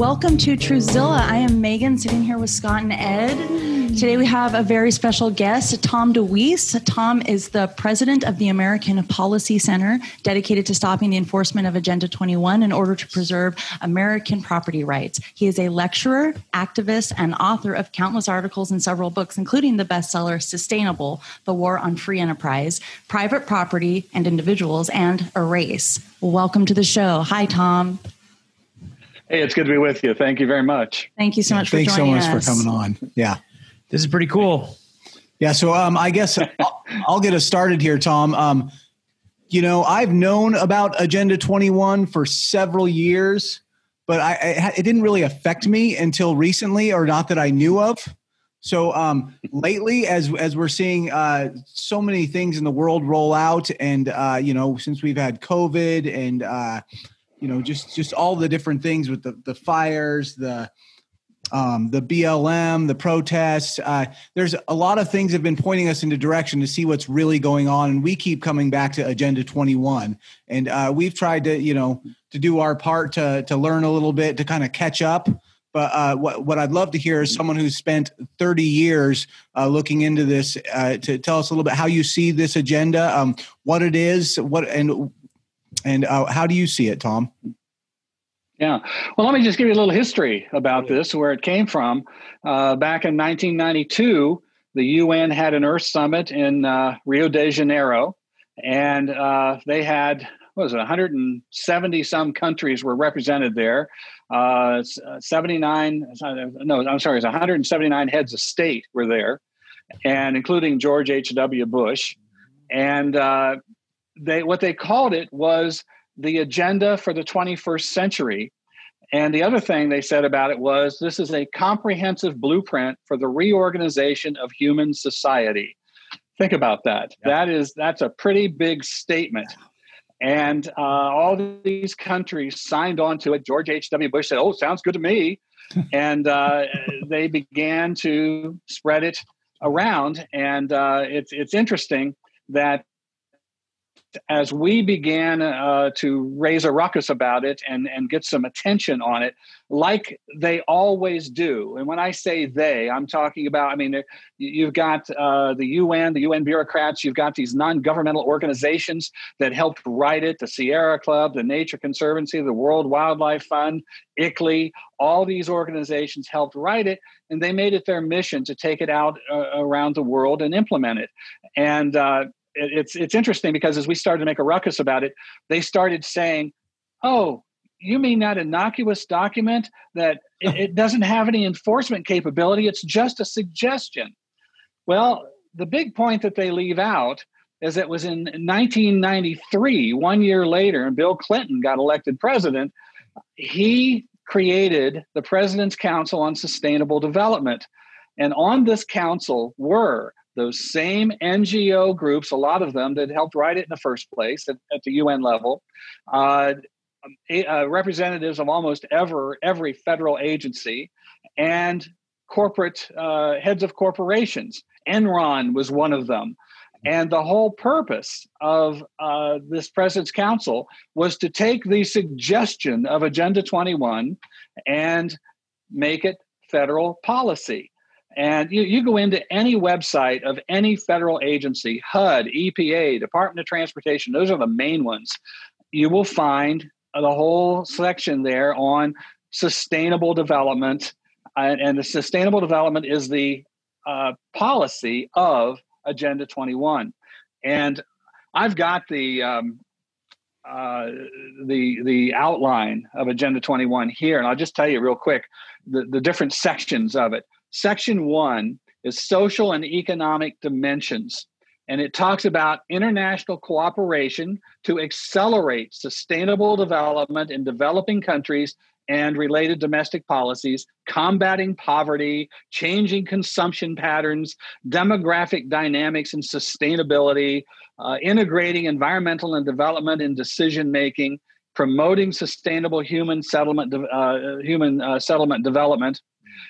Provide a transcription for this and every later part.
Welcome to Truzilla. I am Megan sitting here with Scott and Ed. Today we have a very special guest, Tom DeWeese. Tom is the president of the American Policy Center, dedicated to stopping the enforcement of Agenda 21 in order to preserve American property rights. He is a lecturer, activist, and author of countless articles and several books, including the bestseller Sustainable The War on Free Enterprise, Private Property and Individuals, and Erase. Welcome to the show. Hi, Tom. Hey, it's good to be with you. Thank you very much. Thank you so much Thanks for so joining much us. for coming on. Yeah. This is pretty cool. Yeah. So um, I guess I'll, I'll get us started here, Tom. Um, you know, I've known about Agenda 21 for several years, but I, I, it didn't really affect me until recently, or not that I knew of. So um, lately, as as we're seeing uh, so many things in the world roll out, and uh, you know, since we've had COVID and uh, you know, just just all the different things with the the fires, the um, the BLM, the protests. Uh, there's a lot of things have been pointing us into direction to see what's really going on, and we keep coming back to Agenda 21. And uh, we've tried to, you know, to do our part to to learn a little bit to kind of catch up. But uh, what what I'd love to hear is someone who's spent 30 years uh, looking into this uh, to tell us a little bit how you see this agenda, um, what it is, what and and uh, how do you see it, Tom? Yeah. Well, let me just give you a little history about this, where it came from. Uh, back in 1992, the UN had an Earth Summit in uh, Rio de Janeiro, and uh, they had what was it 170 some countries were represented there. Uh, 79, no, I'm sorry, it's 179 heads of state were there, and including George H. W. Bush, and uh, they what they called it was the agenda for the 21st century. And the other thing they said about it was this is a comprehensive blueprint for the reorganization of human society. Think about that. Yeah. That is that's a pretty big statement. And uh, all these countries signed on to it. George H.W. Bush said, Oh, sounds good to me. and uh, they began to spread it around. And uh, it's, it's interesting that as we began uh, to raise a ruckus about it and, and get some attention on it, like they always do. And when I say they, I'm talking about, I mean, you've got uh, the UN, the UN bureaucrats, you've got these non governmental organizations that helped write it the Sierra Club, the Nature Conservancy, the World Wildlife Fund, ICLEI, all these organizations helped write it, and they made it their mission to take it out uh, around the world and implement it. And uh, it's it's interesting because as we started to make a ruckus about it, they started saying, "Oh, you mean that innocuous document that it, it doesn't have any enforcement capability? It's just a suggestion." Well, the big point that they leave out is it was in 1993, one year later, and Bill Clinton got elected president. He created the President's Council on Sustainable Development. And on this council were those same NGO groups, a lot of them that helped write it in the first place at, at the UN level, uh, uh, representatives of almost ever every federal agency, and corporate uh, heads of corporations. Enron was one of them. And the whole purpose of uh, this President's Council was to take the suggestion of Agenda 21 and make it federal policy. And you, you go into any website of any federal agency, HUD, EPA, Department of Transportation, those are the main ones. You will find the whole section there on sustainable development. And, and the sustainable development is the uh, policy of Agenda 21. And I've got the um, uh, the the outline of Agenda 21 here, and I'll just tell you real quick the, the different sections of it. Section one is social and economic dimensions, and it talks about international cooperation to accelerate sustainable development in developing countries and related domestic policies, combating poverty, changing consumption patterns, demographic dynamics and sustainability, uh, integrating environmental and development in decision making, promoting sustainable human settlement, uh, human uh, settlement development.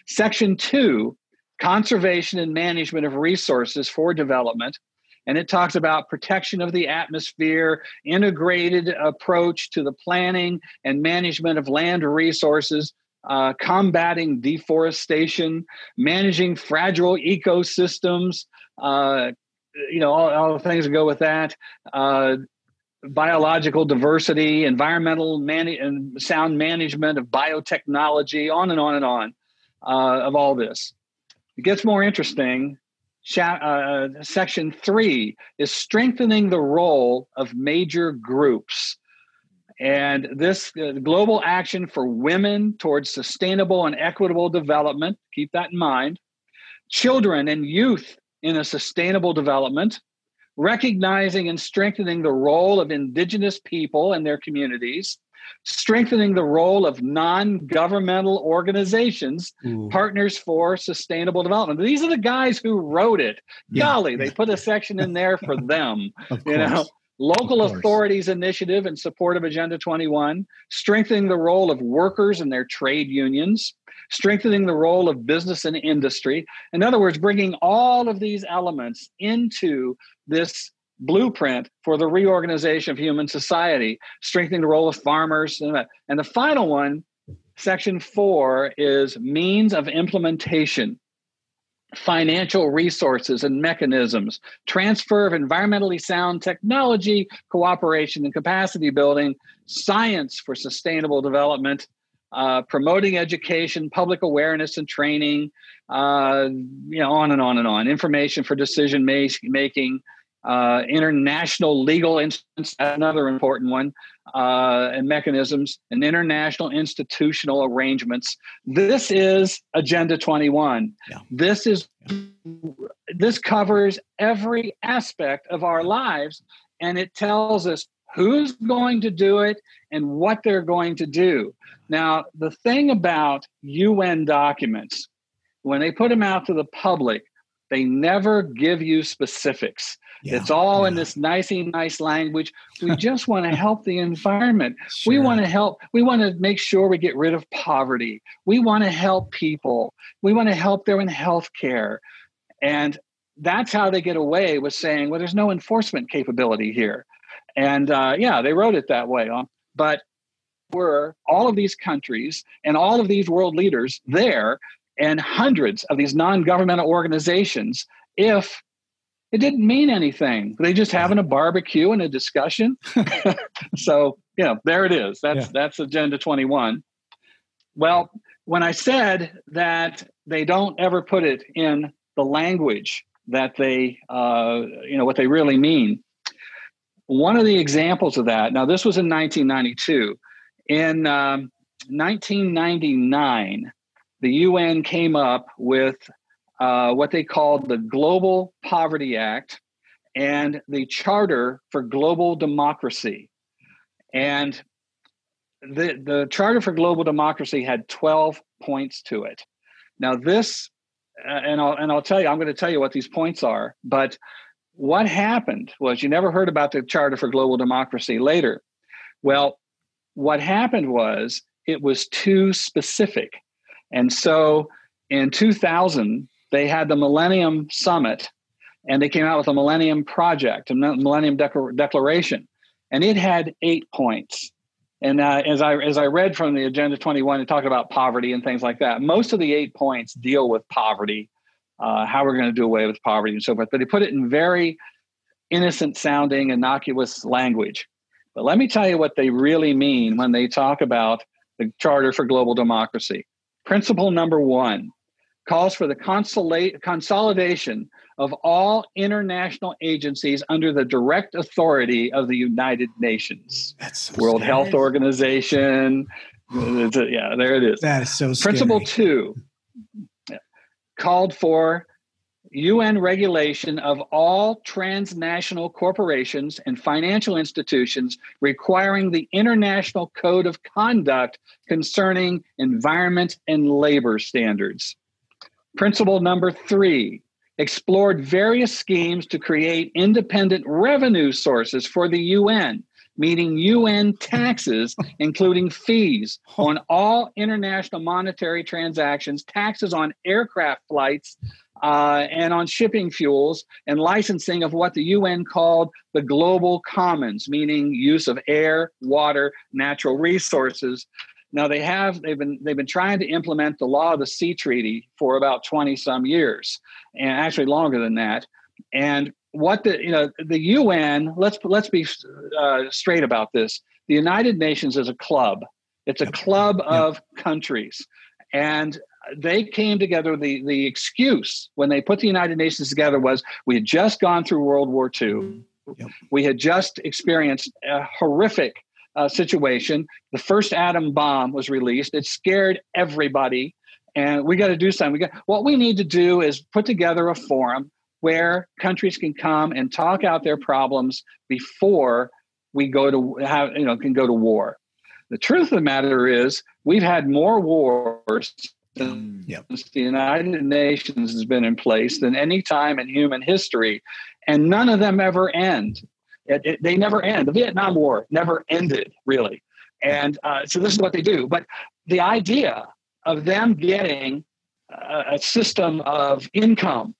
Section two, conservation and management of resources for development. And it talks about protection of the atmosphere, integrated approach to the planning and management of land resources, uh, combating deforestation, managing fragile ecosystems, uh, you know, all, all, the things that go with that, uh, biological diversity, environmental man- and sound management of biotechnology, on and on and on uh, of all this. It gets more interesting. Uh, section three is strengthening the role of major groups. And this uh, global action for women towards sustainable and equitable development, keep that in mind. Children and youth in a sustainable development, recognizing and strengthening the role of indigenous people and their communities, strengthening the role of non governmental organizations, Ooh. partners for sustainable development. These are the guys who wrote it. Yeah. Golly, they put a section in there for them. you know, local authorities initiative in support of Agenda 21, strengthening the role of workers and their trade unions, strengthening the role of business and industry. In other words, bringing all of these elements into this blueprint for the reorganization of human society, strengthening the role of farmers. And the final one, section four, is means of implementation financial resources and mechanisms, transfer of environmentally sound technology, cooperation and capacity building, science for sustainable development, uh, promoting education, public awareness and training, uh, you know, on and on and on, information for decision making, uh, international legal instance, another important one, uh, and mechanisms, and international institutional arrangements. This is Agenda 21. Yeah. This is yeah. this covers every aspect of our lives, and it tells us who's going to do it and what they're going to do. Now, the thing about UN documents, when they put them out to the public, they never give you specifics. Yeah, it's all yeah. in this nicey nice language. We just want to help the environment. Sure. We want to help. We want to make sure we get rid of poverty. We want to help people. We want to help them in healthcare. And that's how they get away with saying, well, there's no enforcement capability here. And uh, yeah, they wrote it that way. But were all of these countries and all of these world leaders there and hundreds of these non-governmental organizations if it didn't mean anything. They just having a barbecue and a discussion. so, you know, there it is. That's yeah. that's Agenda 21. Well, when I said that they don't ever put it in the language that they, uh, you know, what they really mean, one of the examples of that. Now, this was in 1992. In um, 1999, the UN came up with uh, what they called the Global Poverty Act and the Charter for Global Democracy. And the, the Charter for Global Democracy had 12 points to it. Now, this, uh, and, I'll, and I'll tell you, I'm going to tell you what these points are, but what happened was you never heard about the Charter for Global Democracy later. Well, what happened was it was too specific. And so in 2000, they had the Millennium Summit and they came out with a Millennium Project, a Millennium Declaration, and it had eight points. And uh, as I as I read from the Agenda 21, it talked about poverty and things like that. Most of the eight points deal with poverty, uh, how we're going to do away with poverty and so forth. But they put it in very innocent sounding, innocuous language. But let me tell you what they really mean when they talk about the Charter for Global Democracy. Principle number one calls for the consolidation of all international agencies under the direct authority of the United Nations. That's so World scary. Health Organization. yeah, there it is. That is so Principle two called for UN regulation of all transnational corporations and financial institutions requiring the International Code of Conduct concerning environment and labor standards. Principle number three explored various schemes to create independent revenue sources for the UN, meaning UN taxes, including fees on all international monetary transactions, taxes on aircraft flights, uh, and on shipping fuels and licensing of what the UN called the global commons, meaning use of air, water, natural resources. Now they have they've been they've been trying to implement the law of the sea treaty for about 20 some years and actually longer than that. And what the you know the UN let's let's be uh, straight about this. The United Nations is a club. It's a club of countries. And they came together. The, the excuse when they put the United Nations together was we had just gone through World War II. Yep. We had just experienced a horrific uh, situation. The first atom bomb was released. It scared everybody, and we got to do something. We got what we need to do is put together a forum where countries can come and talk out their problems before we go to have you know can go to war. The truth of the matter is we've had more wars since yep. the United Nations has been in place than any time in human history, and none of them ever end. It, it, they never end. The Vietnam War never ended, really. And uh, so this is what they do. But the idea of them getting a, a system of income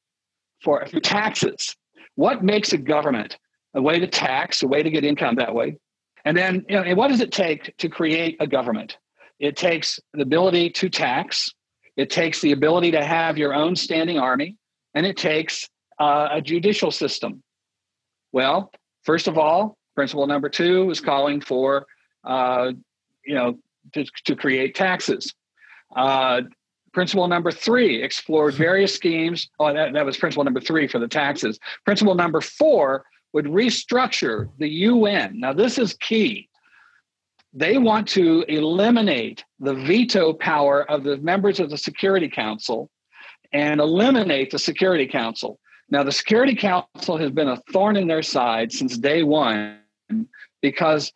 for, for taxes, what makes a government a way to tax, a way to get income that way? And then, you know, and what does it take to create a government? It takes the ability to tax, it takes the ability to have your own standing army, and it takes uh, a judicial system. Well, first of all, principle number two is calling for, uh, you know, to, to create taxes. Uh, principle number three explored various schemes. Oh, that, that was principle number three for the taxes. Principle number four would restructure the UN. Now, this is key they want to eliminate the veto power of the members of the Security Council and eliminate the Security Council. Now, the Security Council has been a thorn in their side since day one because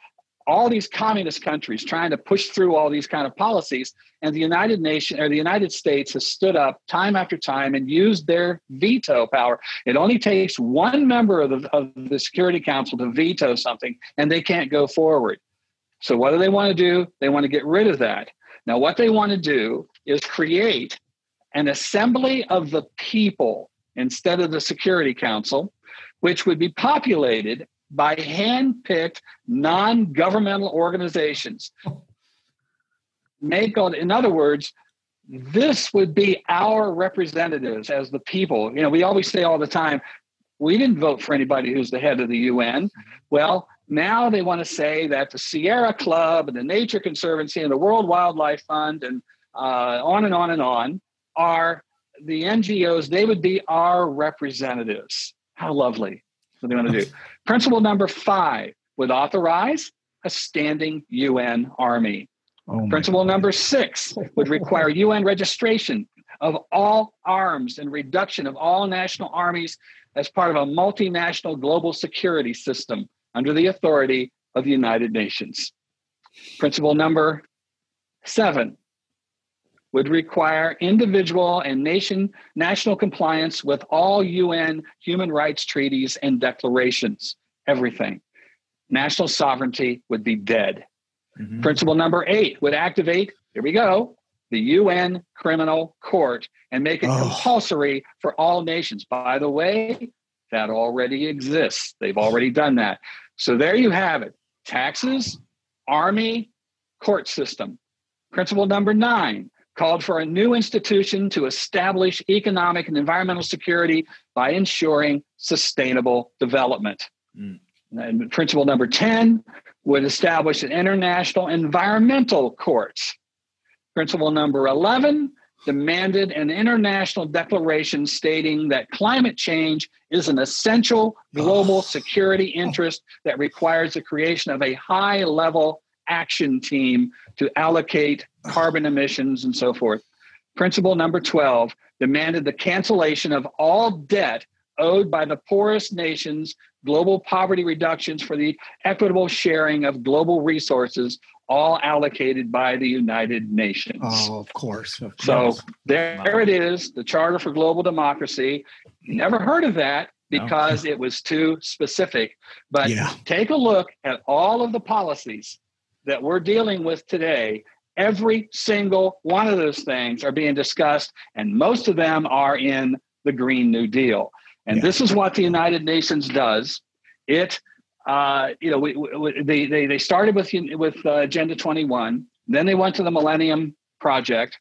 all these communist countries trying to push through all these kind of policies and the united nations or the united states has stood up time after time and used their veto power it only takes one member of the, of the security council to veto something and they can't go forward so, what do they want to do? They want to get rid of that. Now, what they want to do is create an assembly of the people instead of the Security Council, which would be populated by hand-picked non-governmental organizations. Make in other words, this would be our representatives as the people. You know, we always say all the time, we didn't vote for anybody who's the head of the UN. Well, now they want to say that the Sierra Club and the Nature Conservancy and the World Wildlife Fund and uh, on and on and on are the NGOs. They would be our representatives. How lovely. What they want to do. Principle number five would authorize a standing UN army. Oh Principle number six would require UN registration of all arms and reduction of all national armies as part of a multinational global security system under the authority of the United Nations. Principle number seven would require individual and nation national compliance with all UN human rights treaties and declarations, everything. National sovereignty would be dead. Mm-hmm. Principle number eight would activate, here we go, the UN Criminal Court and make it oh. compulsory for all nations. By the way, that already exists. They've already done that. So there you have it taxes, army, court system. Principle number nine called for a new institution to establish economic and environmental security by ensuring sustainable development. Mm. And principle number 10 would establish an international environmental court. Principle number 11 demanded an international declaration stating that climate change is an essential global security interest that requires the creation of a high level action team to allocate carbon emissions and so forth. Principle number 12 demanded the cancellation of all debt owed by the poorest nations, global poverty reductions for the equitable sharing of global resources all allocated by the United Nations. Oh, of course. Of course. So there, wow. it is, the Charter for Global Democracy. Never heard of that because no. it was too specific. But yeah. take a look at all of the policies that we're dealing with today. Every single one of those things are being discussed, and most of them are in the Green New Deal. And yeah. this is what the United Nations does. It uh, you know, we, we, they, they, they started with with uh, Agenda 21. Then they went to the Millennium Project.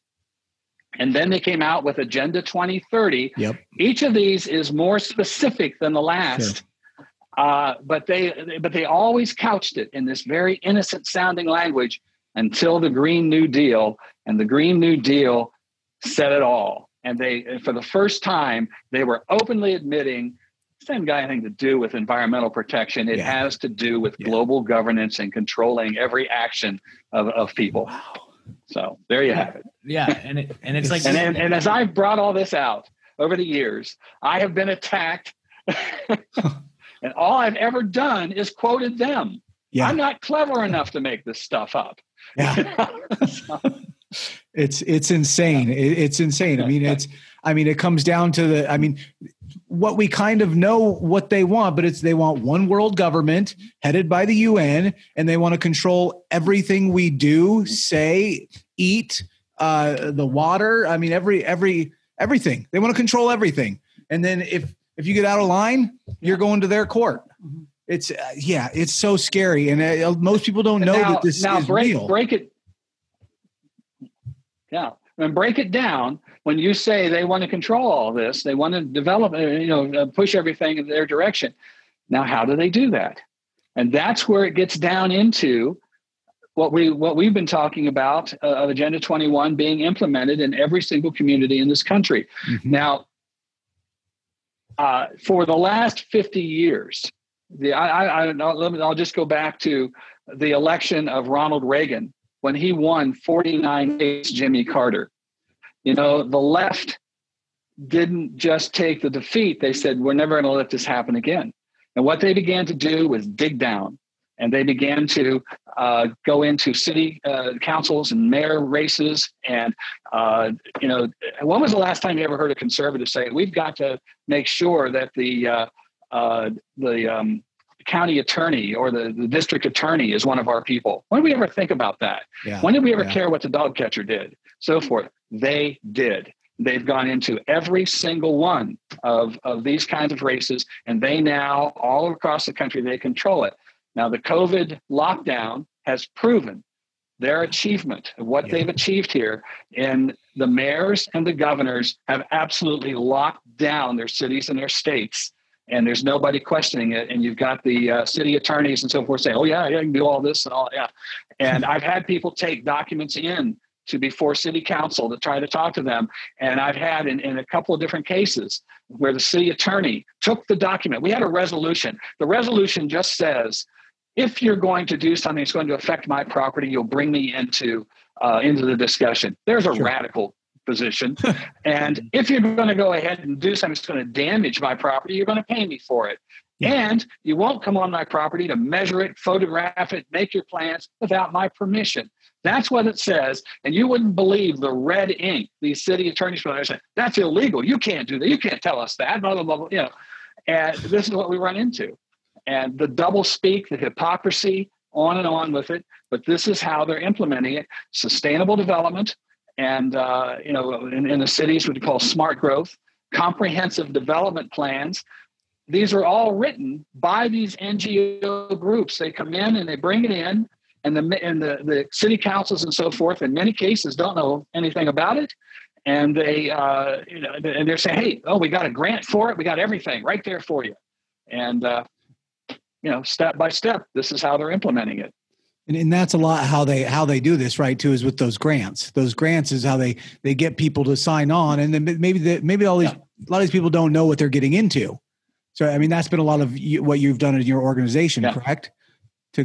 And then they came out with Agenda 2030. Yep. Each of these is more specific than the last. Sure. Uh, but they but they always couched it in this very innocent sounding language until the Green New Deal, and the Green New Deal said it all. And they, for the first time, they were openly admitting hasn't got anything to do with environmental protection. It yeah. has to do with yeah. global governance and controlling every action of, of people. Wow. So there you yeah. have it. Yeah, and it, and it's like and, and, and as I've brought all this out over the years, I have been attacked, and all I've ever done is quoted them. Yeah. I'm not clever enough to make this stuff up. Yeah. it's it's insane. It, it's insane. I mean, it's I mean, it comes down to the I mean, what we kind of know what they want, but it's they want one world government headed by the UN, and they want to control everything we do, say, eat, uh, the water. I mean, every every everything. They want to control everything. And then if if you get out of line, you're going to their court. Mm-hmm. It's uh, yeah, it's so scary, and uh, most people don't know now, that this now is break, real. Break it, yeah, and break it down. When you say they want to control all this, they want to develop, uh, you know, uh, push everything in their direction. Now, how do they do that? And that's where it gets down into what we what we've been talking about uh, of Agenda 21 being implemented in every single community in this country. Mm-hmm. Now, uh, for the last 50 years, the I, I, I'll, I'll just go back to the election of Ronald Reagan when he won 49 against Jimmy Carter. You know, the left didn't just take the defeat, they said, we're never going to let this happen again. And what they began to do was dig down and they began to uh, go into city uh, councils and mayor races. And uh, you know, when was the last time you ever heard a conservative say, "We've got to make sure that the uh, uh, the um, county attorney or the, the district attorney is one of our people. When did we ever think about that? Yeah, when did we ever yeah. care what the dog catcher did? So hmm. forth. They did. They've gone into every single one of, of these kinds of races, and they now, all across the country, they control it. Now, the COVID lockdown has proven their achievement of what yeah. they've achieved here. And the mayors and the governors have absolutely locked down their cities and their states and there's nobody questioning it. And you've got the uh, city attorneys and so forth saying, "Oh yeah, yeah, I can do all this and all yeah." And I've had people take documents in to before city council to try to talk to them. And I've had in, in a couple of different cases where the city attorney took the document. We had a resolution. The resolution just says, if you're going to do something that's going to affect my property, you'll bring me into uh, into the discussion. There's a sure. radical position. and if you're going to go ahead and do something that's going to damage my property, you're going to pay me for it. Yeah. And you won't come on my property to measure it, photograph it, make your plans without my permission. That's what it says. And you wouldn't believe the red ink these city attorneys for there say, that's illegal. You can't do that. You can't tell us that. Blah, blah, blah, blah. You know. And this is what we run into. And the double speak, the hypocrisy, on and on with it. But this is how they're implementing it. Sustainable development, and uh, you know in, in the cities what we call smart growth comprehensive development plans. These are all written by these ngo groups. They come in and they bring it in and the and the, the city councils and so forth in many cases don't know anything about it. And they uh, you know and they're saying hey oh we got a grant for it. We got everything right there for you. And uh, you know step by step this is how they're implementing it and, and that's a lot how they how they do this right too is with those grants those grants is how they they get people to sign on and then maybe the, maybe all these yeah. a lot of these people don't know what they're getting into so i mean that's been a lot of you, what you've done in your organization yeah. correct to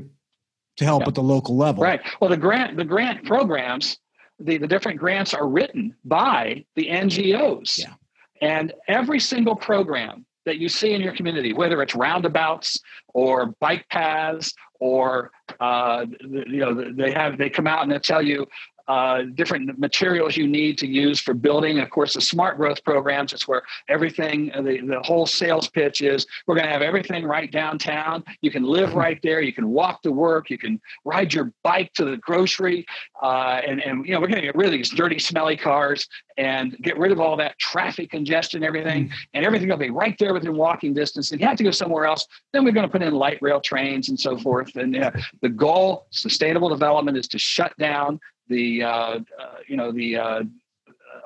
to help yeah. at the local level right well the grant the grant programs the, the different grants are written by the ngos yeah. and every single program that you see in your community, whether it's roundabouts or bike paths or uh, you know they have they come out and they tell you uh, different materials you need to use for building. Of course, the smart growth programs, it's where everything, uh, the, the whole sales pitch is we're going to have everything right downtown. You can live right there. You can walk to work. You can ride your bike to the grocery. Uh, and, and, you know, we're going to get rid of these dirty, smelly cars and get rid of all that traffic congestion, everything, mm-hmm. and everything will be right there within walking distance. And you have to go somewhere else. Then we're going to put in light rail trains and so forth. And uh, the goal, sustainable development, is to shut down the uh, uh, you know the uh,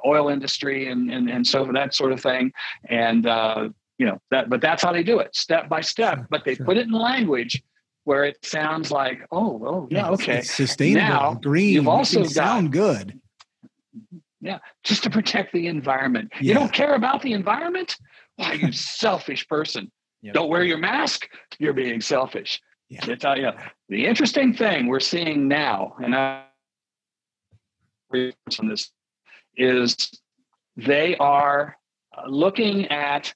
oil industry and, and and so that sort of thing, and uh, you know that. But that's how they do it, step by step. Sure, but they sure. put it in language where it sounds like, oh, oh, yeah, okay. it's sustainable, Now, green. you've also got- sound good. Yeah, just to protect the environment. You don't care about the environment? Why, you selfish person. Yep. Don't wear your mask? You're being selfish. Yeah. It's, uh, yeah. The interesting thing we're seeing now, and I on this, is they are uh, looking at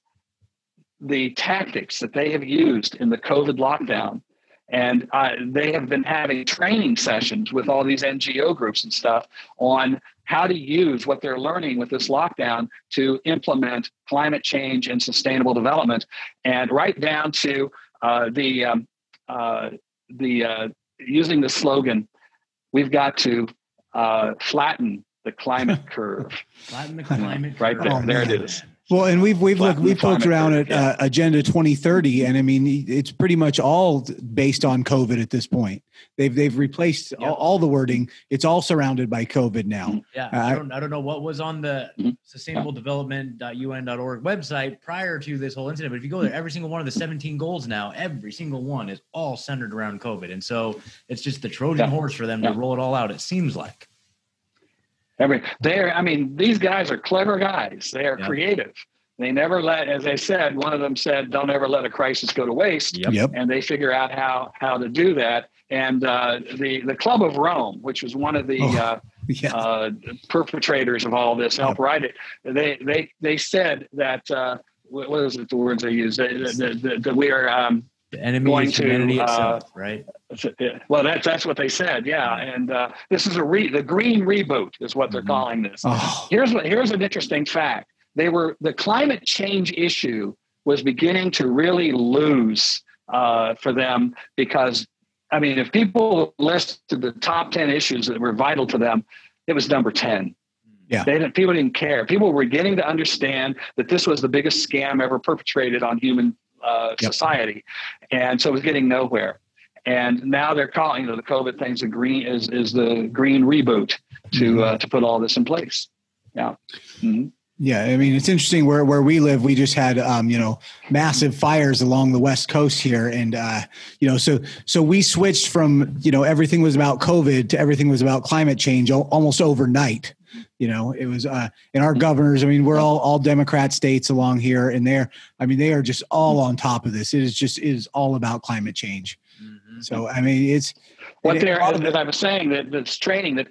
the tactics that they have used in the COVID lockdown. And uh, they have been having training sessions with all these NGO groups and stuff on how to use what they're learning with this lockdown to implement climate change and sustainable development, and right down to uh, the um, uh, the uh, using the slogan, "We've got to uh, flatten the climate curve." Flatten the climate. Right curve. there. There it is. Man. Well, and we've we've looked we've the poked around curve, at uh, Agenda 2030, and I mean it's pretty much all based on COVID at this point. They've they've replaced all, Yep. all the wording. It's all surrounded by COVID now. Yeah, I- I don't, I don't know what was on the Mhm. sustainabledevelopment.un.org website prior to this whole incident, but if you go there, every single one of the 17 goals now, every single one is all centered around COVID. And so it's just the Trojan Yeah. horse for them Yeah. to roll it all out, it seems like. Every they're I mean these guys are clever guys. They are Yeah. creative. They never let, as I said, one of them said, "Don't ever let a crisis go to waste." Yep. Yep. and they figure out how how to do that. And uh, the the Club of Rome, which was one of the Oh. uh, Yeah. uh, perpetrators of all this, helped write it. They they they said that uh, what what is it? The words they used that, that, that, that we are. Um, The enemy Going is to, humanity uh, itself, right? well, that's that's what they said. Yeah, and uh, this is a re- the green reboot is what they're Mhm. calling this. oh, Here's what here's an interesting fact. They were the climate change issue was beginning to really lose uh, for them because I mean, if people listed the top ten issues that were vital to them, it was number ten. Yeah. They didn't, people didn't care. People were beginning to understand that this was the biggest scam ever perpetrated on human uh, Yep. society, and so it was getting nowhere. And now they're calling you know, the COVID thing's the green is is the green reboot to uh, to put all this in place. Yeah. Mhm. Yeah, I mean it's interesting where where we live. We just had um, you know massive fires along the west coast here, and uh, you know so so we switched from you know everything was about COVID to everything was about climate change almost overnight. You know, it was uh, and our governors. I mean, we're all all Democrat states along here, and they're I mean they are just all on top of this. It is just it is all about climate change. Mhm. So I mean it's What it- they're, as I was saying, that this training that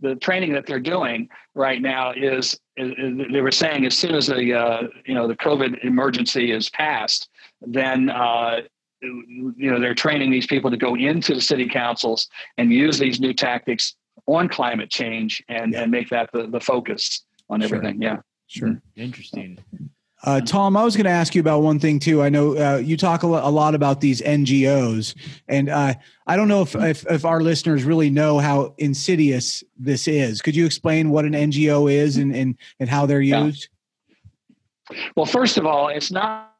the training that they're doing right now is, is, is they were saying as soon as the uh, you know the COVID emergency is passed, then uh, you know they're training these people to go into the city councils and use these new tactics on climate change and Yeah. and make that the, the focus on Sure. everything. Yeah. sure. Interesting. Uh, Tom, I was going to ask you about one thing too. I know uh, you talk a lo- a lot about these NGOs, and uh, I don't know if, if if our listeners really know how insidious this is. Could you explain what an NGO is and and, and how they're Yeah. used? Well, first of all, it's not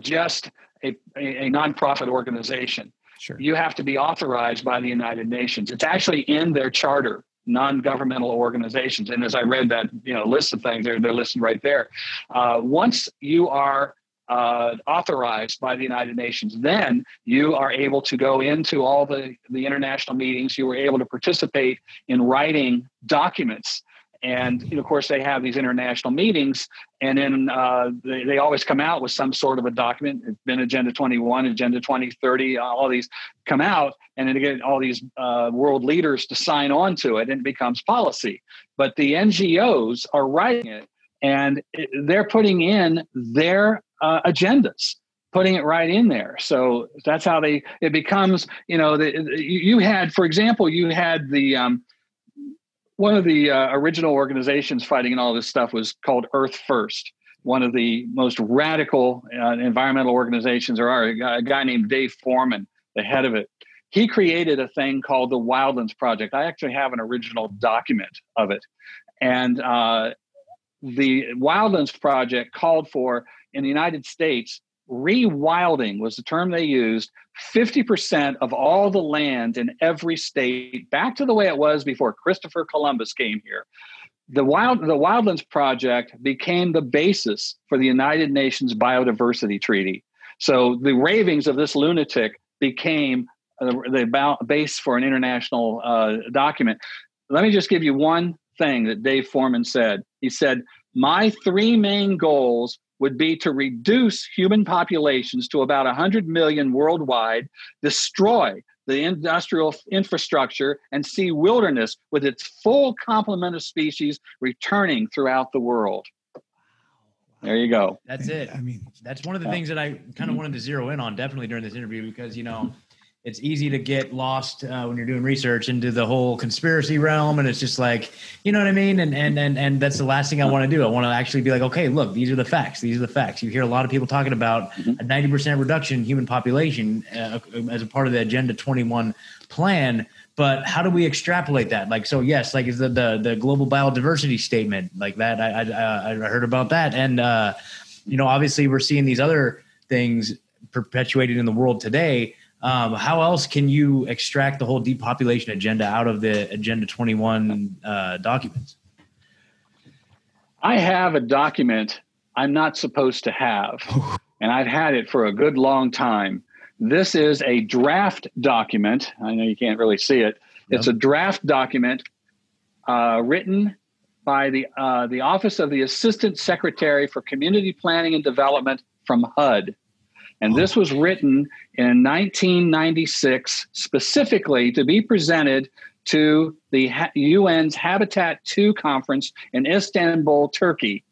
just a, a, a nonprofit organization. Sure. you have to be authorized by the United Nations. It's actually in their charter, non-governmental organizations. And as I read that, you know, list of things, they're, they're listed right there. Uh, once you are uh, authorized by the United Nations, then you are able to go into all the, the international meetings. You were able to participate in writing documents. And of course, they have these international meetings, and then uh, they, they always come out with some sort of a document. It's been Agenda 21, Agenda 2030, uh, all these come out, and then they get all these uh, world leaders to sign on to it, and it becomes policy. But the NGOs are writing it, and they're putting in their uh, agendas putting it right in there so that's how they it becomes you know the, you you had for example you had the um, one of the uh, original organizations fighting in all this stuff was called Earth First. One of the most radical uh, environmental organizations are. A guy, a guy named Dave Foreman, the head of it. He created a thing called the Wildlands Project. I actually have an original document of it, and uh, the Wildlands Project called for in the United States rewilding was the term they used 50% of all the land in every state back to the way it was before Christopher Columbus came here. The wild the Wildlands project became the basis for the United Nations Biodiversity Treaty. So the ravings of this lunatic became the base for an international uh, document. Let me just give you one thing that Dave Foreman said. He said, "My three main goals would be to reduce human populations to about 100 million worldwide, destroy the industrial infrastructure, and see wilderness with its full complement of species returning throughout the world. There you go. That's it. I mean, that's one of the things that I kind of mm-hmm. wanted to zero in on definitely during this interview because, you know, it's easy to get lost uh, when you're doing research into the whole conspiracy realm and it's just like you know what i mean? And and and, and that's the last thing i want to do. I want to actually be like okay look these are the facts these are the facts. You hear a lot of people talking about mm-hmm. a 90% reduction in human population uh, as a part of the agenda 21 plan but how do we extrapolate that? Like so yes like is the the, the global biodiversity statement like that i i, I heard about that and uh you know obviously we're seeing these other things perpetuated in the world today um, how else can you extract the whole depopulation agenda out of the Agenda 21 uh, documents? I have a document I'm not supposed to have, and I've had it for a good long time. This is a draft document. I know you can't really see it. It's a draft document uh, written by the uh, the Office of the Assistant Secretary for Community Planning and Development from HUD. And this was written in 1996 specifically to be presented to the UN's Habitat 2 conference in Istanbul, Turkey.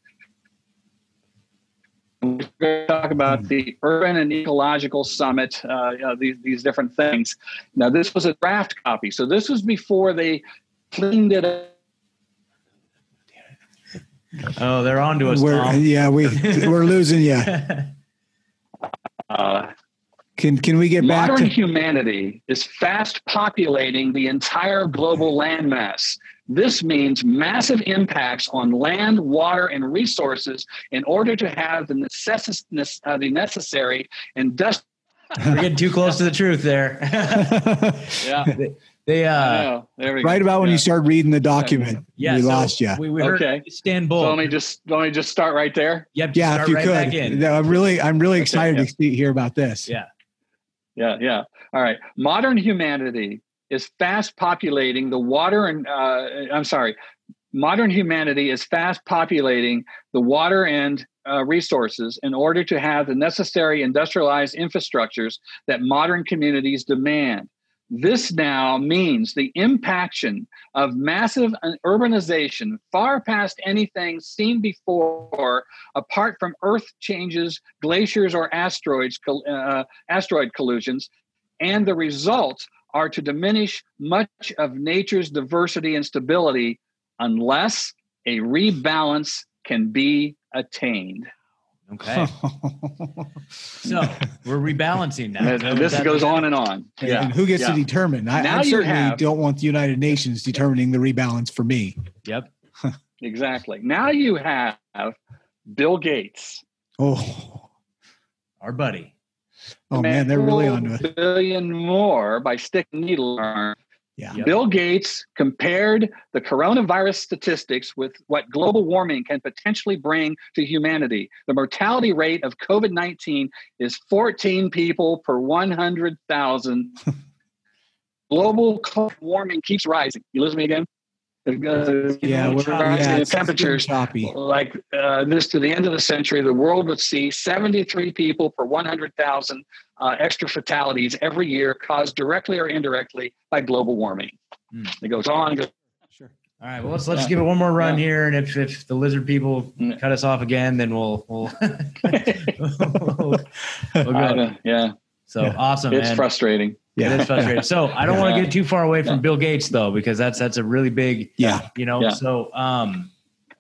We're going to talk about hmm. the urban and ecological summit, uh, uh, these, these different things. Now, this was a draft copy. So, this was before they cleaned it up. Oh, they're on to us. We're, Tom. Yeah, we we're losing you. Uh, can can we get back to humanity is fast populating the entire global landmass. This means massive impacts on land, water, and resources in order to have the, necess- uh, the necessary industrial. We're getting too close to the truth there. yeah. They, uh, right about when you start reading the document, yeah, we so lost you. We, we okay. Istanbul. So let me just let me just start right there. Yep. Yeah, if you right could. No, I'm really I'm really excited okay, yeah. to hear about this. Yeah. Yeah. Yeah. All right. Modern humanity is fast populating the water and uh, I'm sorry. Modern humanity is fast populating the water and uh, resources in order to have the necessary industrialized infrastructures that modern communities demand. This now means the impaction of massive urbanization far past anything seen before, apart from Earth changes, glaciers, or asteroids, uh, asteroid collisions, and the results are to diminish much of nature's diversity and stability unless a rebalance can be attained. Okay. so we're rebalancing now. And this goes on and on. Yeah. And who gets yeah. to determine? I, now I certainly have, don't want the United Nations determining the rebalance for me. Yep. exactly. Now you have Bill Gates. Oh, our buddy. Oh man, they're really on to it. Billion more by sticking needle arm yeah. Bill Gates compared the coronavirus statistics with what global warming can potentially bring to humanity. The mortality rate of COVID 19 is 14 people per 100,000. global warming keeps rising. You lose me again? Uh, yeah, we're rising yeah, temperatures. Like uh, this to the end of the century, the world would see 73 people per 100,000 uh, extra fatalities every year caused directly or indirectly by global warming. Mm. It goes on. Sure. All right. Well, let's let's yeah. give it one more run yeah. here, and if if the lizard people cut us off again, then we'll we'll, we'll, we'll go. yeah. So yeah. awesome. It's man. frustrating. Yeah. It is frustrating. So I don't want to get too far away from Bill Gates though, because that's that's a really big. Yeah. You know. So um,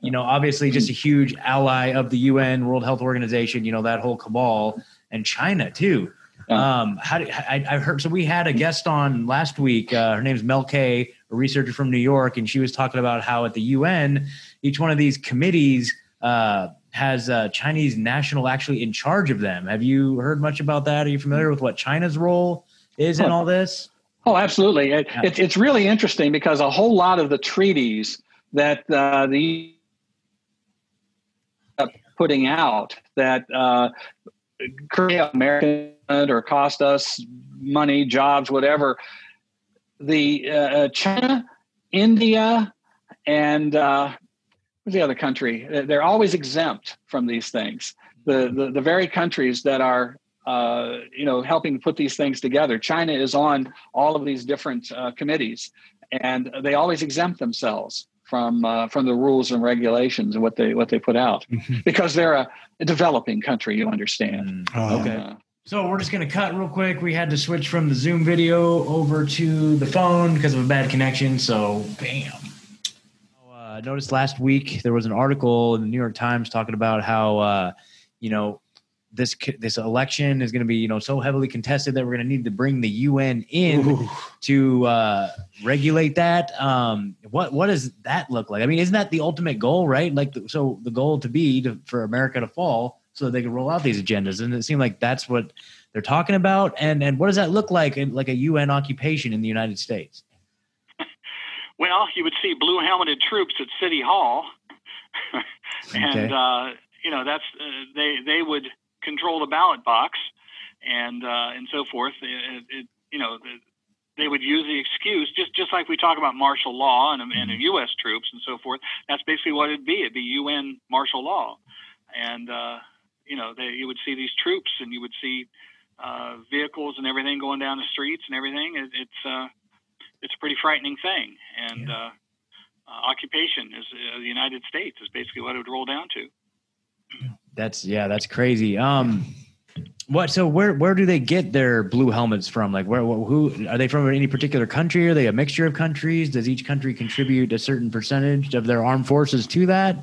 you know, obviously, just a huge ally of the UN, World Health Organization. You know that whole cabal, and China too. Yeah. Um, how do, I, I heard? So we had a guest on last week. Uh, her name's Mel Kay, a researcher from New York, and she was talking about how at the UN, each one of these committees uh, has uh, Chinese national actually in charge of them. Have you heard much about that? Are you familiar with what China's role is in all this? Oh, absolutely. It, yeah. it, it's really interesting because a whole lot of the treaties that uh, the putting out that uh, create American or cost us money, jobs, whatever. The uh, China, India, and uh, the other country? They're always exempt from these things. The the, the very countries that are uh, you know helping put these things together. China is on all of these different uh, committees, and they always exempt themselves from uh, from the rules and regulations and what they what they put out mm-hmm. because they're a, a, developing country. You understand? Mm. Oh, okay. Uh, so we're just going to cut real quick. We had to switch from the Zoom video over to the phone because of a bad connection. So, bam. I uh, noticed last week there was an article in the New York Times talking about how, uh, you know, this this election is going to be you know so heavily contested that we're going to need to bring the UN in Ooh. to uh, regulate that. Um, what what does that look like? I mean, isn't that the ultimate goal, right? Like, so the goal to be to, for America to fall so they can roll out these agendas, and it seemed like that's what they're talking about. And and what does that look like in like a UN occupation in the United States? Well, you would see blue helmeted troops at City Hall, and okay. uh, you know that's uh, they they would control the ballot box and uh, and so forth. It, it, you know, they would use the excuse just just like we talk about martial law and, and U.S. Mm-hmm. troops and so forth. That's basically what it'd be. It'd be UN martial law, and uh, you know, they, you would see these troops and you would see uh, vehicles and everything going down the streets and everything. It, it's uh, it's a pretty frightening thing, and yeah. uh, uh, occupation is uh, the United States is basically what it would roll down to. That's yeah, that's crazy. Um, what? So where where do they get their blue helmets from? Like where who are they from? Any particular country? Are they a mixture of countries? Does each country contribute a certain percentage of their armed forces to that?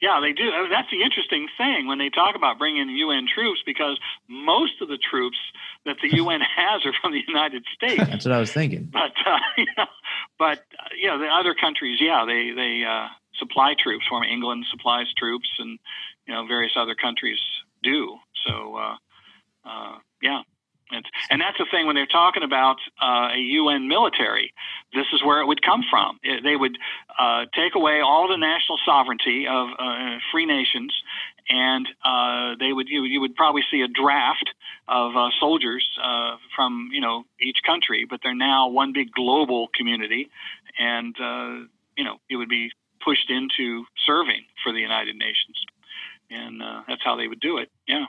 Yeah, they do. That's the interesting thing when they talk about bringing in UN troops, because most of the troops that the UN has are from the United States. That's what I was thinking. But uh, you know, but uh, you know, the other countries, yeah, they they uh, supply troops. From England supplies troops, and you know various other countries do. So uh, uh, yeah, it's, and that's the thing when they're talking about uh, a UN military. This is where it would come from. It, they would uh, take away all the national sovereignty of uh, free nations, and uh, they would you, you would probably see a draft of uh, soldiers uh, from you know each country, but they're now one big global community, and you know it would be pushed into serving for the United Nations, and uh, that's how they would do it. Yeah.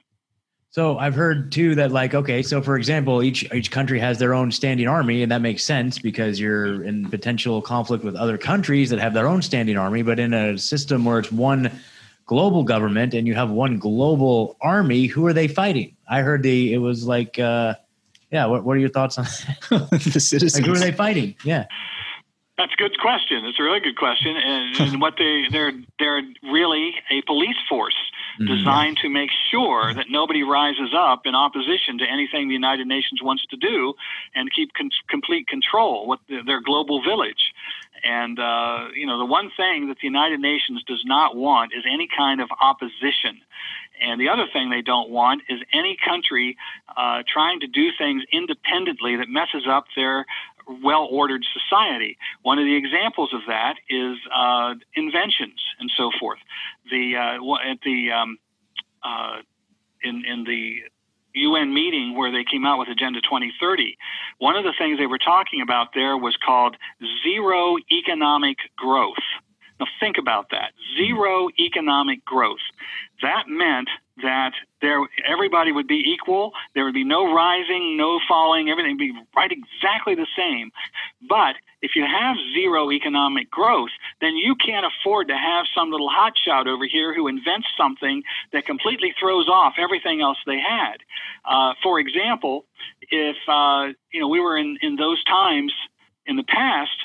So I've heard too that like okay, so for example, each each country has their own standing army, and that makes sense because you're in potential conflict with other countries that have their own standing army. But in a system where it's one global government and you have one global army, who are they fighting? I heard the it was like, uh, yeah. What, what are your thoughts on the citizens? Like, who are they fighting? Yeah. That's a good question. It's a really good question, and, and what they they're they're really a police force mm-hmm. designed to make sure that nobody rises up in opposition to anything the United Nations wants to do, and keep con- complete control with the, their global village. And uh, you know, the one thing that the United Nations does not want is any kind of opposition. And the other thing they don't want is any country uh, trying to do things independently that messes up their well ordered society. One of the examples of that is uh, inventions and so forth. The uh, at the um, uh, in in the UN meeting where they came out with Agenda 2030, one of the things they were talking about there was called zero economic growth. Now think about that. Zero economic growth. That meant that there everybody would be equal. There would be no rising, no falling. Everything would be right exactly the same. But if you have zero economic growth, then you can't afford to have some little hotshot over here who invents something that completely throws off everything else they had. Uh, for example, if uh, you know we were in in those times in the past,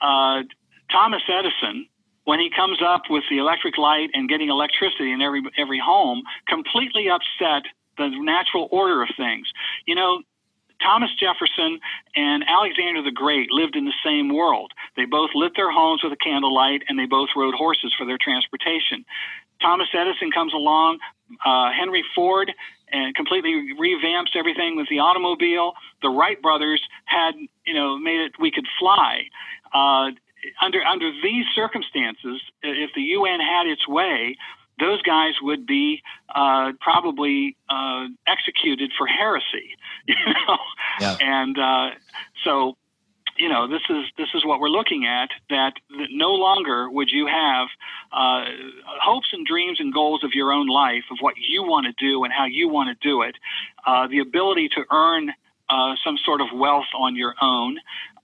uh, Thomas Edison when he comes up with the electric light and getting electricity in every every home, completely upset the natural order of things. You know, Thomas Jefferson and Alexander the Great lived in the same world. They both lit their homes with a candlelight, and they both rode horses for their transportation. Thomas Edison comes along. Uh, Henry Ford and completely revamps everything with the automobile. The Wright brothers had, you know, made it we could fly. Uh, under under these circumstances, if the UN had its way, those guys would be uh, probably uh, executed for heresy. You know, yeah. and uh, so you know this is this is what we're looking at that, that no longer would you have uh, hopes and dreams and goals of your own life of what you want to do and how you want to do it uh, the ability to earn uh, some sort of wealth on your own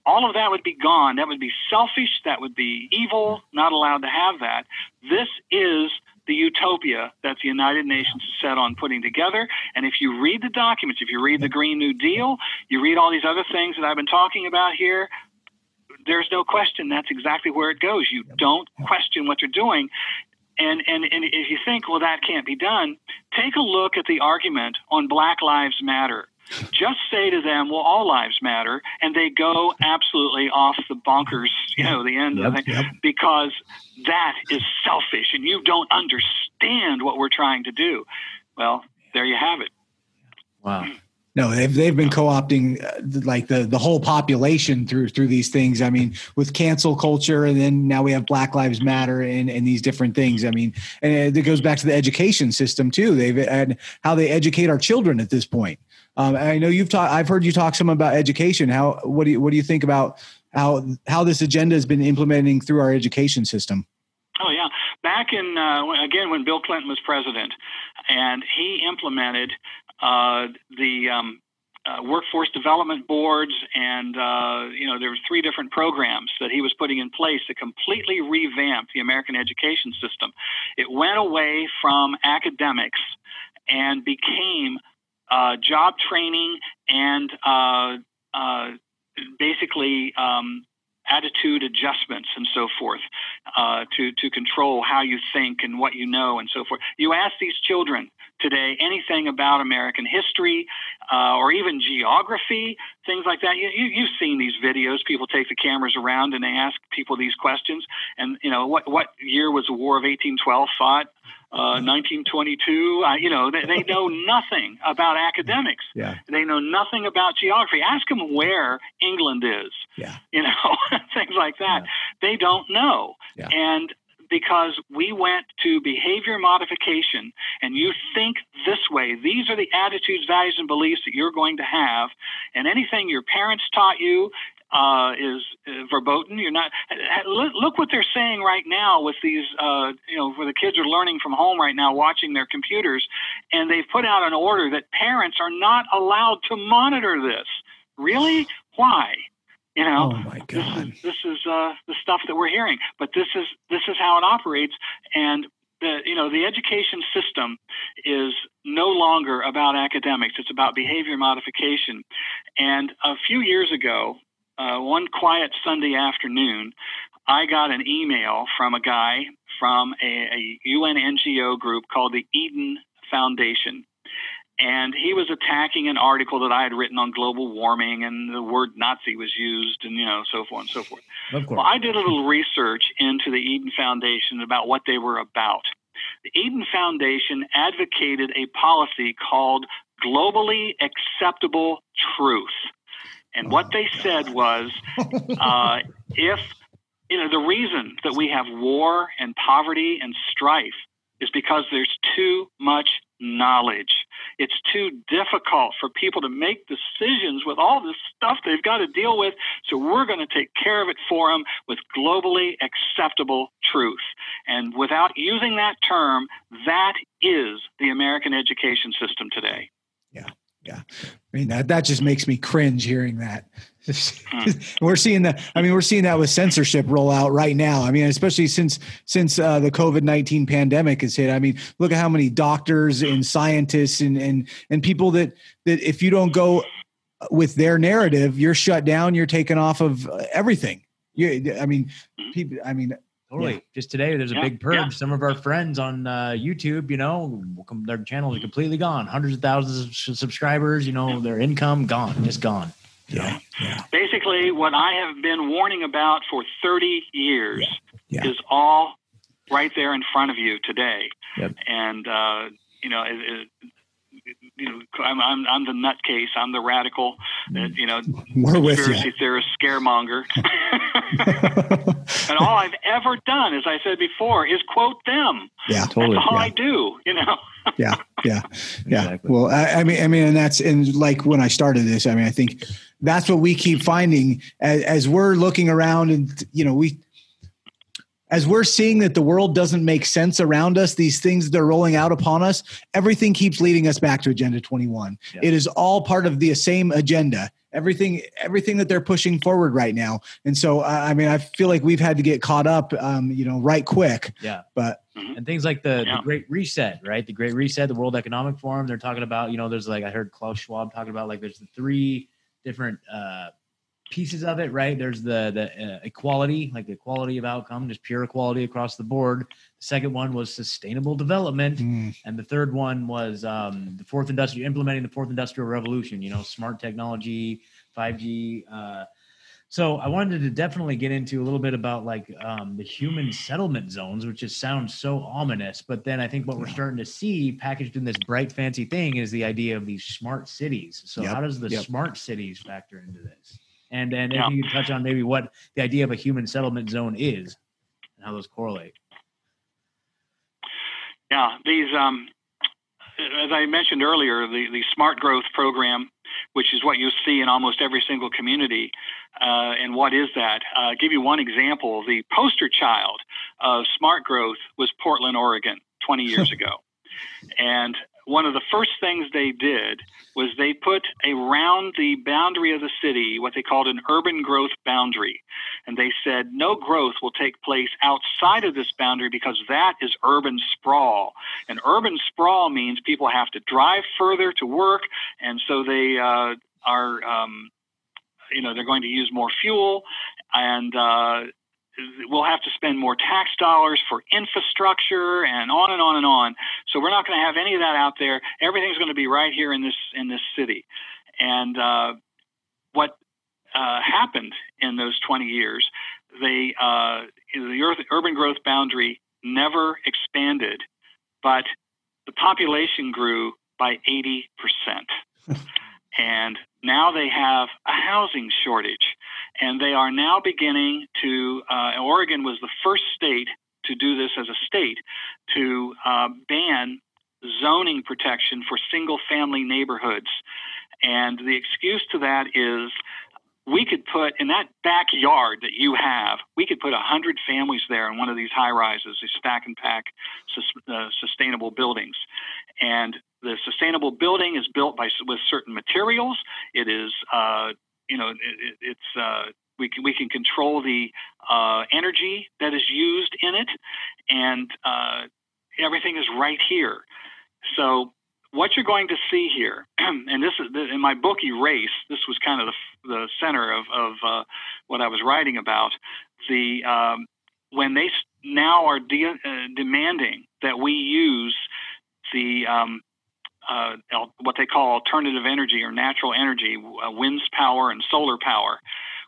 all of that would be gone that would be selfish that would be evil not allowed to have that this is the utopia that the United Nations is set on putting together. And if you read the documents, if you read the Green New Deal, you read all these other things that I've been talking about here, there's no question that's exactly where it goes. You don't question what they're doing. And, and, and if you think, well, that can't be done, take a look at the argument on Black Lives Matter. Just say to them, well, all lives matter, and they go absolutely off the bonkers, you know, the end yep, of it, yep. because that is selfish, and you don't understand what we're trying to do. Well, there you have it. Wow. No, they've they've been co-opting uh, like the the whole population through through these things. I mean, with cancel culture, and then now we have Black Lives Matter and and these different things. I mean, and it goes back to the education system too. They've and how they educate our children at this point. Um, I know you've talked. I've heard you talk some about education. How what do you what do you think about how how this agenda has been implementing through our education system? Oh yeah, back in uh, again when Bill Clinton was president, and he implemented the um, uh, workforce development boards, and uh, you know there were three different programs that he was putting in place to completely revamp the American education system. It went away from academics and became uh, job training and uh, uh, basically um, attitude adjustments and so forth uh, to to control how you think and what you know and so forth. You ask these children today anything about American history uh, or even geography, things like that. You, you, have seen these videos. People take the cameras around and they ask people these questions. And you know what what year was the War of 1812 fought? 1922. Uh, you know, they, they know nothing about academics. Yeah. They know nothing about geography. Ask them where England is. Yeah. You know, things like that. Yeah. They don't know. Yeah. And because we went to behavior modification and you think this way, these are the attitudes, values, and beliefs that you're going to have. And anything your parents taught you, uh, is uh, verboten. You're not. Look what they're saying right now with these. Uh, you know, where the kids are learning from home right now, watching their computers, and they've put out an order that parents are not allowed to monitor this. Really? Why? You know, oh my God. this is this is uh, the stuff that we're hearing. But this is this is how it operates, and the you know the education system is no longer about academics it's about behavior modification and a few years ago uh, one quiet Sunday afternoon, I got an email from a guy from a, a UN NGO group called the Eden Foundation. And he was attacking an article that I had written on global warming, and the word Nazi was used, and you know, so forth and so forth. Of course. Well, I did a little research into the Eden Foundation about what they were about. The Eden Foundation advocated a policy called globally acceptable truth. And oh, what they God. said was uh, if, you know, the reason that we have war and poverty and strife is because there's too much knowledge. It's too difficult for people to make decisions with all this stuff they've got to deal with. So we're going to take care of it for them with globally acceptable truth. And without using that term, that is the American education system today. Yeah. Yeah. I mean that that just makes me cringe hearing that. we're seeing that. I mean, we're seeing that with censorship roll out right now. I mean, especially since since uh, the COVID nineteen pandemic has hit. I mean, look at how many doctors and scientists and and and people that that if you don't go with their narrative, you're shut down. You're taken off of everything. You, I mean, people. I mean, Totally. Yeah. Just today, there's a yeah. big purge. Yeah. Some of our friends on uh, YouTube, you know, their channels are completely gone. Hundreds of thousands of subscribers. You know, their income gone, just gone. Yeah. yeah. Basically, what I have been warning about for 30 years Yeah. Yeah. is all right there in front of you today. Yep. And uh, you know, it, it, you know, I'm, I'm I'm the nutcase. I'm the radical. Uh, you know, We're with conspiracy you. theorist, scaremonger. and all I've ever done, as I said before, is quote them. yeah. Totally. That's all yeah. I do. You know. yeah yeah yeah Exactly. well I, I mean i mean and that's and like when i started this i mean i think that's what we keep finding as, as we're looking around and you know we as we're seeing that the world doesn't make sense around us these things that are rolling out upon us everything keeps leading us back to agenda 21 Yeah. it is all part of the same agenda everything everything that they're pushing forward right now and so i I mean i feel like we've had to get caught up um, you know right quick Yeah. but and things like the, Yeah. the Great Reset, right? The Great Reset, the World Economic Forum. They're talking about, you know, there's like I heard Klaus Schwab talking about like there's the three different uh, pieces of it, right? There's the the uh, equality, like the equality of outcome, just pure equality across the board. The second one was sustainable development, mm, and the third one was um, the fourth industrial implementing the fourth industrial revolution. You know, smart technology, five G. Uh, so I wanted to definitely get into a little bit about like um, the human settlement zones, which just sounds so ominous. But then I think what we're starting to see packaged in this bright, fancy thing is the idea of these smart cities. So Yep, how does the yep. smart cities factor into this? And then Yeah. if you could touch on maybe what the idea of a human settlement zone is and how those correlate. Yeah, these, um, as I mentioned earlier, the, the smart growth program, which is what you see in almost every single community. Uh, and what is that? Uh, give you one example. The poster child of smart growth was Portland, Oregon, 20 years ago. And one of the first things they did was they put around the boundary of the city what they called an urban growth boundary. And they said no growth will take place outside of this boundary because that is urban sprawl. And urban sprawl means people have to drive further to work, and so they uh, are, um, you know, they're going to use more fuel, and uh, we'll have to spend more tax dollars for infrastructure, and on and on and on. So we're not going to have any of that out there. Everything's going to be right here in this in this city, and uh, what uh, happened in those 20 years, they uh, the Earth, urban growth boundary never expanded, but the population grew by 80 percent, and now they have a housing shortage, and they are now beginning to. Uh, Oregon was the first state to do this as a state to uh, ban zoning protection for single-family neighborhoods, and the excuse to that is we could put in that backyard that you have, we could put a hundred families there in one of these high rises, these stack and pack uh, sustainable buildings, and the sustainable building is built by with certain materials. It is, uh, you know, it, it, it's uh, we can we can control the uh, energy that is used in it, and uh, everything is right here. So what you're going to see here, and this is in my book Erase. This was kind of the, the center of, of uh, what I was writing about. The um, when they now are de- uh, demanding that we use the um, uh, what they call alternative energy or natural energy, uh, winds power and solar power,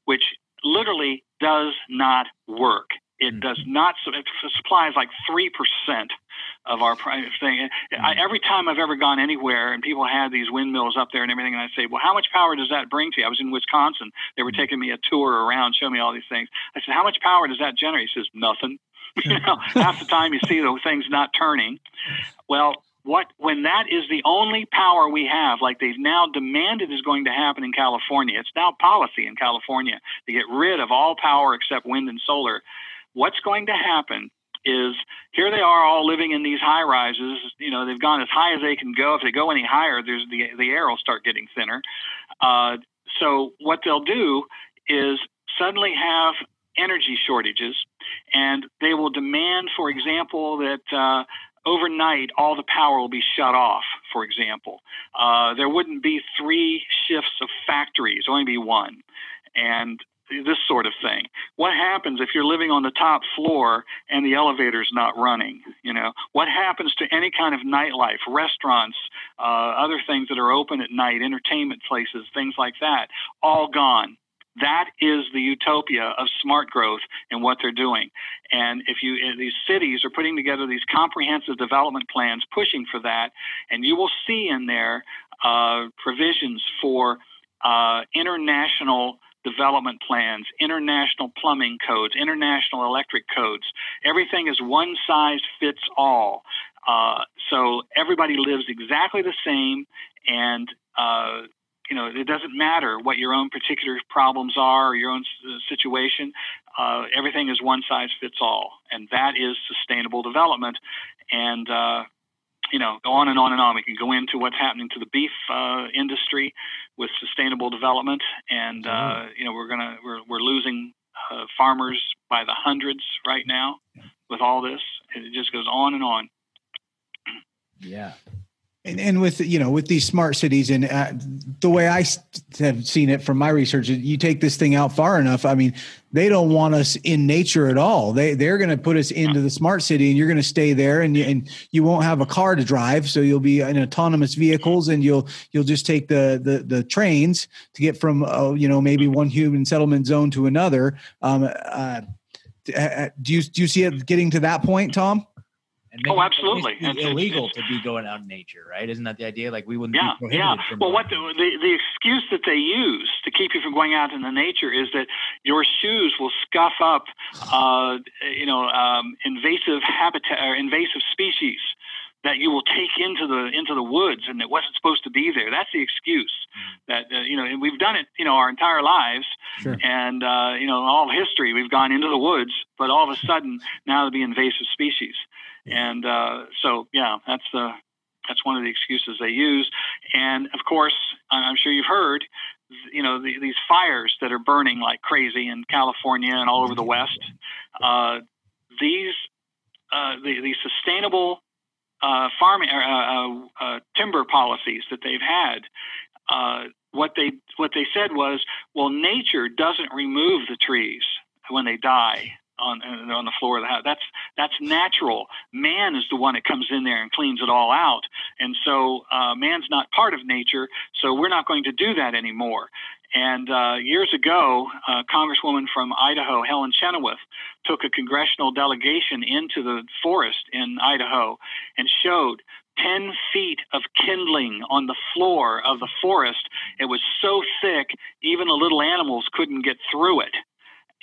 which literally does not work. It does not. It supplies like three percent of our thing. I, every time I've ever gone anywhere and people had these windmills up there and everything, and I say, "Well, how much power does that bring to you?" I was in Wisconsin. They were taking me a tour around, showing me all these things. I said, "How much power does that generate?" He says, "Nothing." you know, half the time you see those things not turning. Well, what when that is the only power we have, like they've now demanded is going to happen in California. It's now policy in California to get rid of all power except wind and solar. What's going to happen is here they are all living in these high rises. You know, they've gone as high as they can go. If they go any higher, there's the the air will start getting thinner. Uh, so what they'll do is suddenly have energy shortages, and they will demand, for example, that uh, overnight all the power will be shut off. For example, uh, there wouldn't be three shifts of factories; only be one, and this sort of thing. What happens if you're living on the top floor and the elevator's not running? You know, what happens to any kind of nightlife, restaurants, uh, other things that are open at night, entertainment places, things like that, all gone. That is the utopia of smart growth and what they're doing. And if you, these cities are putting together these comprehensive development plans pushing for that, and you will see in there uh, provisions for uh, international development plans, international plumbing codes, international electric codes. Everything is one size fits all. Uh, so everybody lives exactly the same, and uh, you know it doesn't matter what your own particular problems are or your own situation. Uh, everything is one size fits all, and that is sustainable development. And uh, you know, go on and on and on. We can go into what's happening to the beef uh, industry with sustainable development, and uh, you know, we're gonna we're we're losing uh, farmers by the hundreds right now with all this. It just goes on and on. Yeah. And, and with you know with these smart cities and uh, the way I have seen it from my research, you take this thing out far enough. I mean, they don't want us in nature at all. They they're going to put us into the smart city, and you're going to stay there, and you, and you won't have a car to drive, so you'll be in autonomous vehicles, and you'll you'll just take the the, the trains to get from uh, you know maybe one human settlement zone to another. Um, uh, uh do you do you see it getting to that point, Tom? Oh, absolutely. It's illegal it's, to be going out in nature, right? Isn't that the idea? Like we wouldn't yeah, yeah. well, what the, the, the excuse that they use to keep you from going out in the nature is that your shoes will scuff up, uh, you know, um, invasive habitat or invasive species that you will take into the into the woods and it wasn't supposed to be there. That's the excuse that uh, you know and we've done it you know our entire lives sure. and uh, you know all history we've gone into the woods, but all of a sudden now there'll be invasive species. And uh, so, yeah, that's the that's one of the excuses they use. And of course, I'm sure you've heard, you know, the, these fires that are burning like crazy in California and all over the West. Uh, these uh, the, the sustainable uh, farming uh, uh, uh, timber policies that they've had. what they what they said was, well, nature doesn't remove the trees when they die on on the floor of the house. That's that's natural. Man is the one that comes in there and cleans it all out, and so uh, man's not part of nature. So we're not going to do that anymore. And uh, years ago, uh, Congresswoman from Idaho, Helen Chenoweth, took a congressional delegation into the forest in Idaho and showed 10 feet of kindling on the floor of the forest. It was so thick, even the little animals couldn't get through it.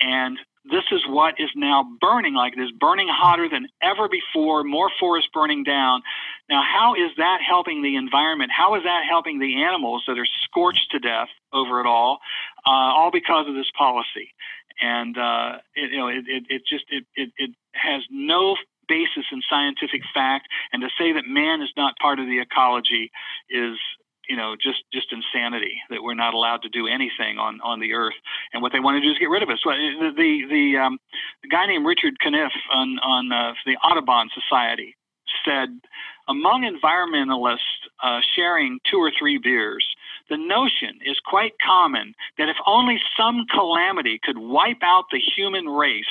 And this is what is now burning like this, burning hotter than ever before, more forest burning down. Now, how is that helping the environment? How is that helping the animals that are scorched to death over it all? Uh, all because of this policy. And, uh, it, you know, it, it, it just, it, it, it has no basis in scientific fact. And to say that man is not part of the ecology is you know just just insanity that we're not allowed to do anything on on the earth. And what they want to do is get rid of us. The the the, um, the guy named richard Conniff on on uh, the audubon society said among environmentalists uh, sharing two or three beers the notion is quite common that if only some calamity could wipe out the human race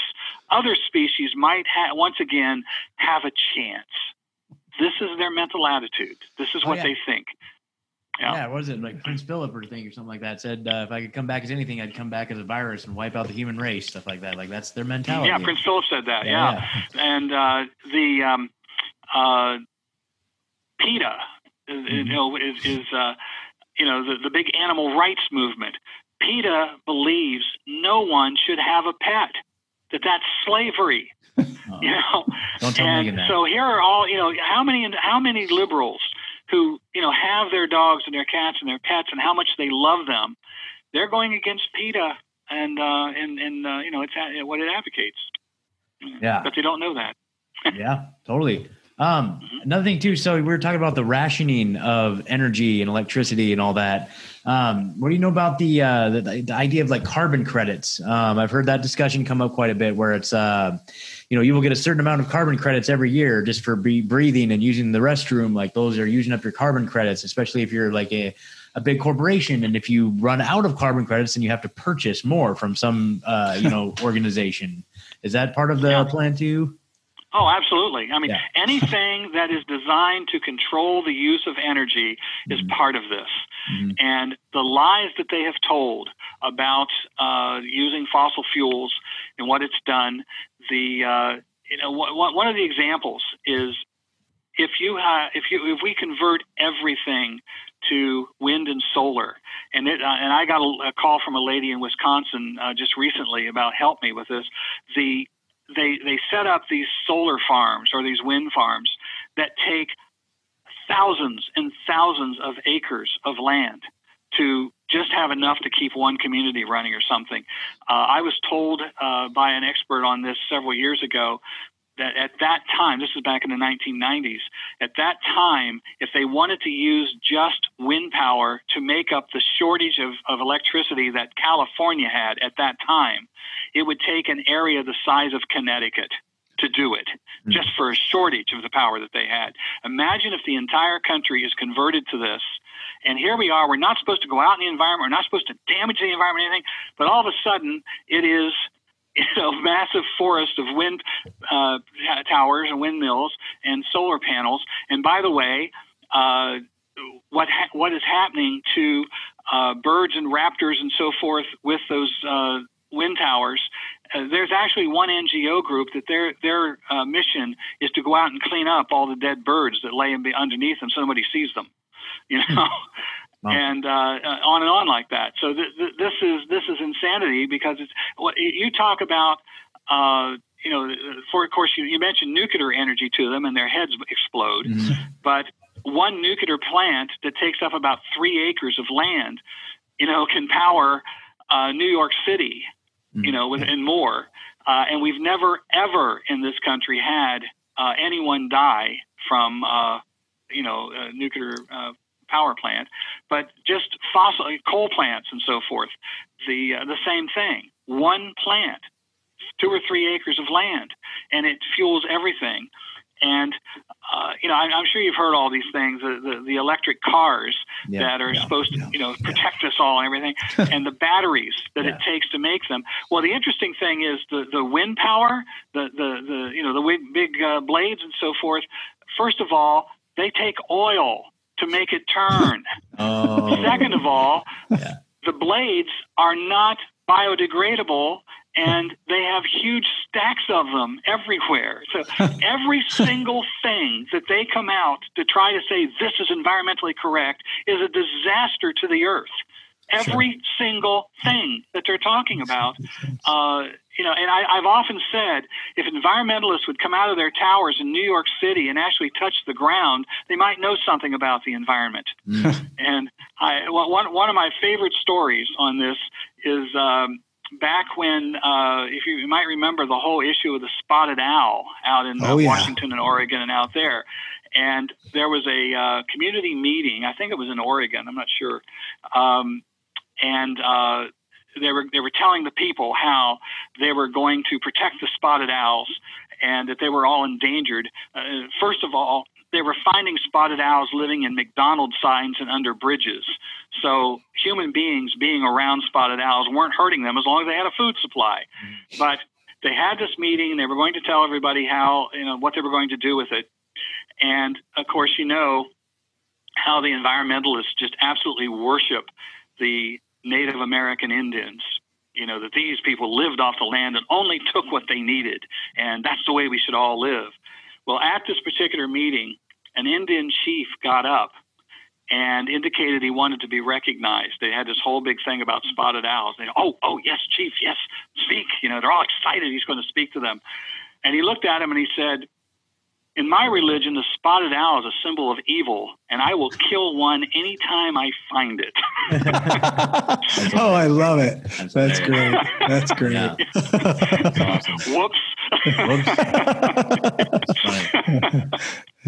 other species might ha- once again have a chance. This is their mental attitude. This is oh, what oh, yeah. they think yeah. yeah, what was it like Prince Philip or thing or something like that said uh, if I could come back as anything, I'd come back as a virus and wipe out the human race, stuff like that. Like that's their mentality. Yeah, Prince Philip said that. Yeah, yeah. and uh, the um, uh, PETA, mm-hmm. you know, is, is uh, you know the the big animal rights movement. PETA believes no one should have a pet. That that's slavery. Oh. You know, Don't tell and so here are all you know. How many how many liberals who you know have their dogs and their cats and their pets and how much they love them, they're going against PETA and uh, and and uh, you know it's what it advocates. Yeah, but they don't know that. yeah, totally. Um, mm-hmm. Another thing too. So we were talking about the rationing of energy and electricity and all that. Um, what do you know about the, uh, the, the idea of like carbon credits? Um, I've heard that discussion come up quite a bit, where it's uh, you know you will get a certain amount of carbon credits every year just for be breathing and using the restroom. Like those are using up your carbon credits, especially if you're like a a big corporation and if you run out of carbon credits then you have to purchase more from some uh, you know organization is that part of the yeah. plan too Oh, absolutely. I mean, Yeah. anything that is designed to control the use of energy is Mhm. part of this. Mhm. And the lies that they have told about uh, using fossil fuels and what it's done, the uh, you know wh- wh- one of the examples is if you ha- if you if we convert everything to wind and solar, and it, uh, and I got a, a call from a lady in Wisconsin uh, just recently about help me with this. The they they set up these solar farms or these wind farms that take thousands and thousands of acres of land to just have enough to keep one community running or something. Uh, I was told uh, by an expert on this several years ago that at that time, this is back in the 1990s, at that time, if they wanted to use just wind power to make up the shortage of, of electricity that California had at that time, it would take an area the size of Connecticut to do it, Mm. just for a shortage of the power that they had. Imagine if the entire country is converted to this. And here we are, we're not supposed to go out in the environment, we're not supposed to damage the environment or anything, but all of a sudden it is you know, massive forest of wind uh, towers and windmills and solar panels. And by the way, uh, what ha- what is happening to uh, birds and raptors and so forth with those uh, wind towers? Uh, there's actually one NGO group that their their uh, mission is to go out and clean up all the dead birds that lay underneath them so nobody sees them. You know. Wow. And uh, uh, on and on like that. So th- th- this is this is insanity because it's what you talk about. Uh, you know, for of course you, you mentioned nuclear energy to them and their heads explode. Mhm. But one nuclear plant that takes up about three acres of land, you know, can power uh, New York City, you Mhm. know, with, and more. Uh, and we've never ever in this country had uh, anyone die from, uh, you know, a nuclear uh, power plant, but just fossil coal plants and so forth. The uh, the same thing. One plant, two or three acres of land, and it fuels everything. And uh, you know, I, I'm sure you've heard all these things. The the, the electric cars Yeah. that are yeah, supposed to, yeah, you know, protect us all and everything, and the batteries that it takes to make them. Well, the interesting thing is the the wind power, the the the you know the big big uh, blades and so forth. First of all, they take oil to make it turn. Oh. Second of all, the blades are not biodegradable and they have huge stacks of them everywhere. So every single thing that they come out to try to say this is environmentally correct is a disaster to the earth. Every single thing that they're talking about, uh, you know, and I, I've often said if environmentalists would come out of their towers in New York City and actually touch the ground, they might know something about the environment. And I, one one of my favorite stories on this is um, back when, uh, if you, you might remember, the whole issue of the spotted owl out in uh, Oh, yeah. Washington and Oregon and out there. And there was a uh, community meeting. I think it was in Oregon. I'm not sure. Um, and uh, they were they were telling the people how they were going to protect the spotted owls and that they were all endangered. Uh, first of all, they were finding spotted owls living in McDonald's signs and under bridges. So human beings being around spotted owls weren't hurting them as long as they had a food supply. But they had this meeting they were going to tell everybody how, you know, what they were going to do with it. And of course, you know how the environmentalists just absolutely worship the Native American Indians. You know, that these people lived off the land and only took what they needed. And that's the way we should all live. Well, at this particular meeting, an Indian chief got up and indicated he wanted to be recognized. They had this whole big thing about spotted owls. They, oh, oh, yes, chief, yes, speak. You know, they're all excited he's going to speak to them. And he looked at him and he said, in my religion, the spotted owl is a symbol of evil, and I will kill one anytime I find it. oh, I love it. That's That's great. great. That's great. Yeah. That's awesome. Whoops.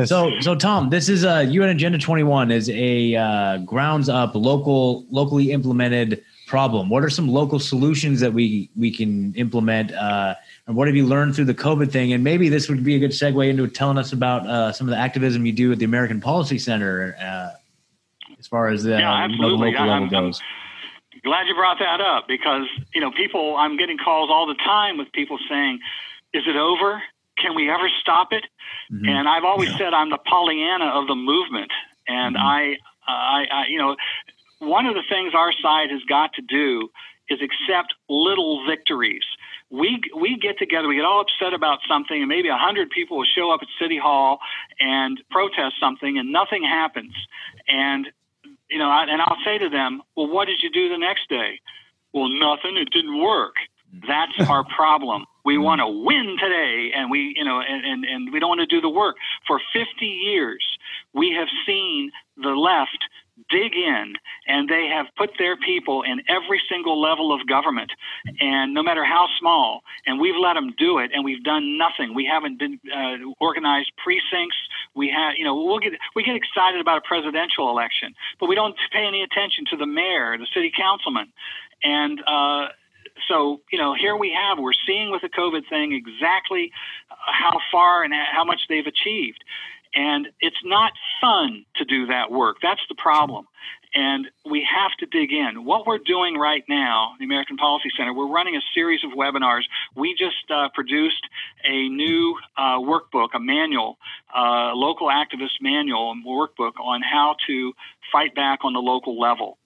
So, so Tom, this is a UN Agenda 21 is a uh, grounds up local, locally implemented problem. What are some local solutions that we we can implement? Uh, and what have you learned through the COVID thing? And maybe this would be a good segue into telling us about uh, some of the activism you do at the American Policy Center, uh, as far as the, Yeah, you know, the local level I'm- I'm- goes. Glad you brought that up because, you know, people, I'm getting calls all the time with people saying, is it over? can we ever stop it? Mm-hmm. And I've always yeah. said I'm the Pollyanna of the movement, and mm-hmm. I, I, I, you know, one of the things our side has got to do is accept little victories. We we get together, we get all upset about something, and maybe a hundred people will show up at City Hall and protest something, and nothing happens. And you know, and I'll say to them, "Well, what did you do the next day?" Well, nothing. It didn't work. That's our problem. We want to win today, and we, you know, and, and, and we don't want to do the work. For 50 years, we have seen the left dig in and they have put their people in every single level of government and no matter how small and we've let them do it and we've done nothing. We haven't been uh, organized precincts. We have you know we'll get we get excited about a presidential election but we don't pay any attention to the mayor the city councilman. And uh, so you know here we have we're seeing with the covid thing exactly how far and how much they've achieved and it's not fun to do that work. That's the problem. And we have to dig in. What we're doing right now, the American Policy Center, we're running a series of webinars. We just uh, produced a new uh, workbook, a manual, uh, local activist manual, and workbook on how to fight back on the local level.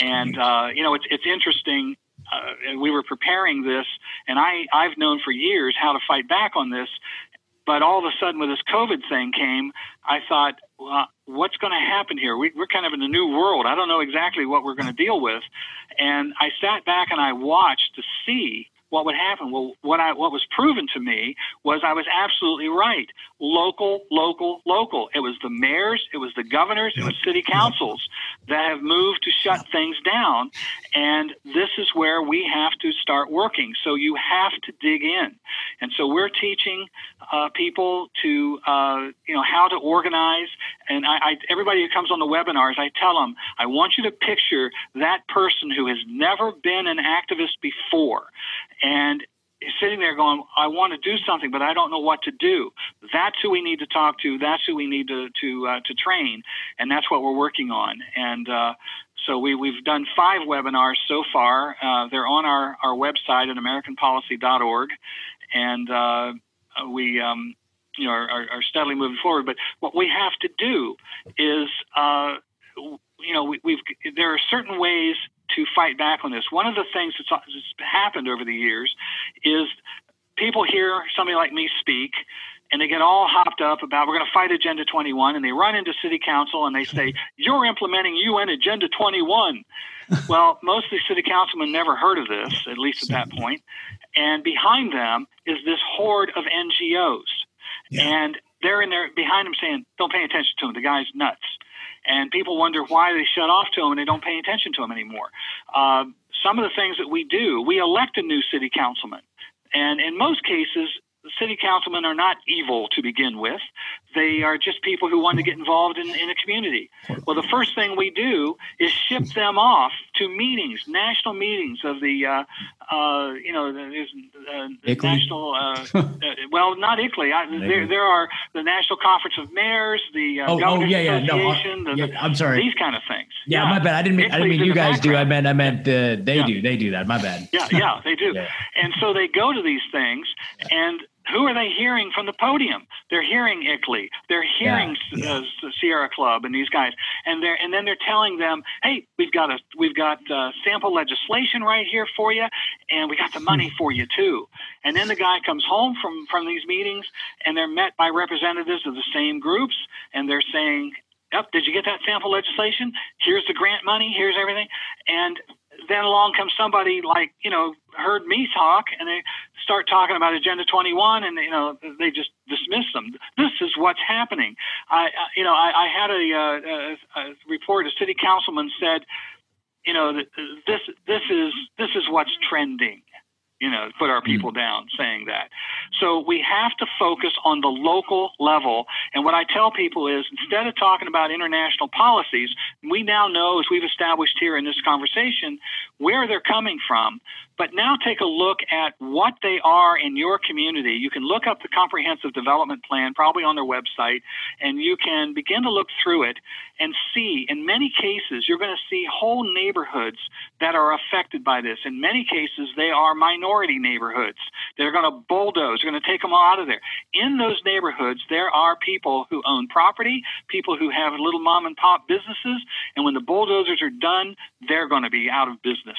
And, uh, you know, it's, it's interesting. Uh, we were preparing this, and I, I've known for years how to fight back on this. But all of a sudden, when this COVID thing came, I thought, well, what's going to happen here? We, are kind of in a new world. I don't know exactly what we're going to deal with. And I sat back and I watched to see what would happen? Well, what I what was proven to me was I was absolutely right. Local, local, local. It was the mayors, it was the governors, it was city councils that have moved to shut things down, and this is where we have to start working. So you have to dig in, and so we're teaching uh, people to uh, you know how to organize. And I, I, everybody who comes on the webinars, I tell them, I want you to picture that person who has never been an activist before and sitting there going, I want to do something, but I don't know what to do. That's who we need to talk to. That's who we need to to uh, to train, and that's what we're working on. And uh, so we we've done five webinars so far. Uh, they're on our our website at AmericanPolicy.org, and uh, we. Um, you know, are, are, steadily moving forward. But what we have to do is, uh, you know, we, we've there are certain ways to fight back on this. One of the things that's, that's happened over the years is people hear somebody like me speak and they get all hopped up about we're going to fight Agenda 21, and they run into City Council and they say, "You're implementing UN Agenda 21." well, most of the city councilmen never heard of this, at least at that point. And behind them is this horde of NGOs, yeah. and they're in there behind them saying, "Don't pay attention to him. The guy's nuts." And people wonder why they shut off to them and they don't pay attention to them anymore. Uh, some of the things that we do, we elect a new city councilman, and in most cases, city councilmen are not evil to begin with. They are just people who want to get involved in, in a community. Well, the first thing we do is ship them off to meetings, national meetings of the, uh, uh, you know, the, uh, national, uh, uh, well, not ICLEI. I, there, there are the National Conference of Mayors, the uh, oh, oh, yeah, yeah, Association. No, the, yeah, I'm sorry. These kind of things. Yeah, yeah. my bad. I didn't mean, I didn't mean you guys do. I meant, I meant they do. They do that. My bad. Yeah, yeah, they do. And so they go to these things and who are they hearing from the podium? They're hearing ICLEI. They're hearing yeah, yeah. Uh, Sierra Club and these guys, and they're and then they're telling them, "Hey, we've got a we've got uh, sample legislation right here for you, and we got the money hmm. for you too." And then the guy comes home from from these meetings, and they're met by representatives of the same groups, and they're saying, "Yep, did you get that sample legislation? Here's the grant money. Here's everything." And then along comes somebody like you know heard me talk and they start talking about agenda 21 and you know they just dismiss them. This is what's happening. I you know i, I had a, uh, a, a report a city councilman said you know this this is this is what's trending you know, put our people mm. down saying that. So we have to focus on the local level. And what I tell people is instead of talking about international policies, we now know, as we've established here in this conversation, where they're coming from. But now take a look at what they are in your community. You can look up the comprehensive development plan, probably on their website, and you can begin to look through it and see. In many cases, you're going to see whole neighborhoods that are affected by this. In many cases, they are minority neighborhoods. They're going to bulldoze, they're going to take them all out of there. In those neighborhoods, there are people who own property, people who have little mom and pop businesses, and when the bulldozers are done, they're going to be out of business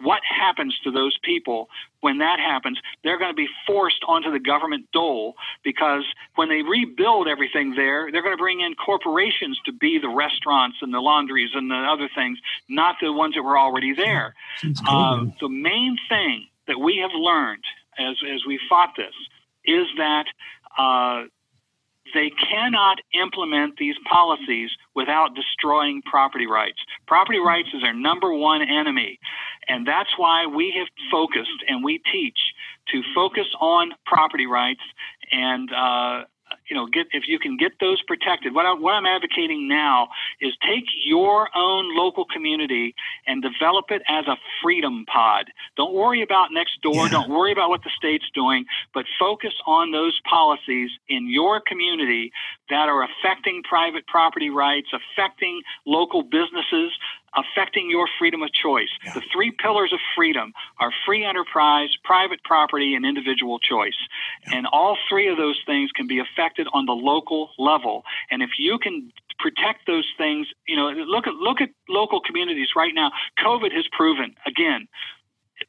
what happens to those people when that happens? They're going to be forced onto the government dole because when they rebuild everything there, they're going to bring in corporations to be the restaurants and the laundries and the other things, not the ones that were already there. Uh, the main thing that we have learned as, as we fought this is that uh, they cannot implement these policies without destroying property rights. Property rights is our number one enemy. And that's why we have focused and we teach to focus on property rights and uh, you know, get if you can get those protected. What, I, what I'm advocating now is take your own local community and develop it as a freedom pod. Don't worry about next door. Yeah. Don't worry about what the state's doing, but focus on those policies in your community that are affecting private property rights, affecting local businesses, affecting your freedom of choice. Yeah. The three pillars of freedom are free enterprise, private property, and individual choice. Yeah. And all three of those things can be affected on the local level. And if you can protect those things, you know, look at look at local communities right now. COVID has proven again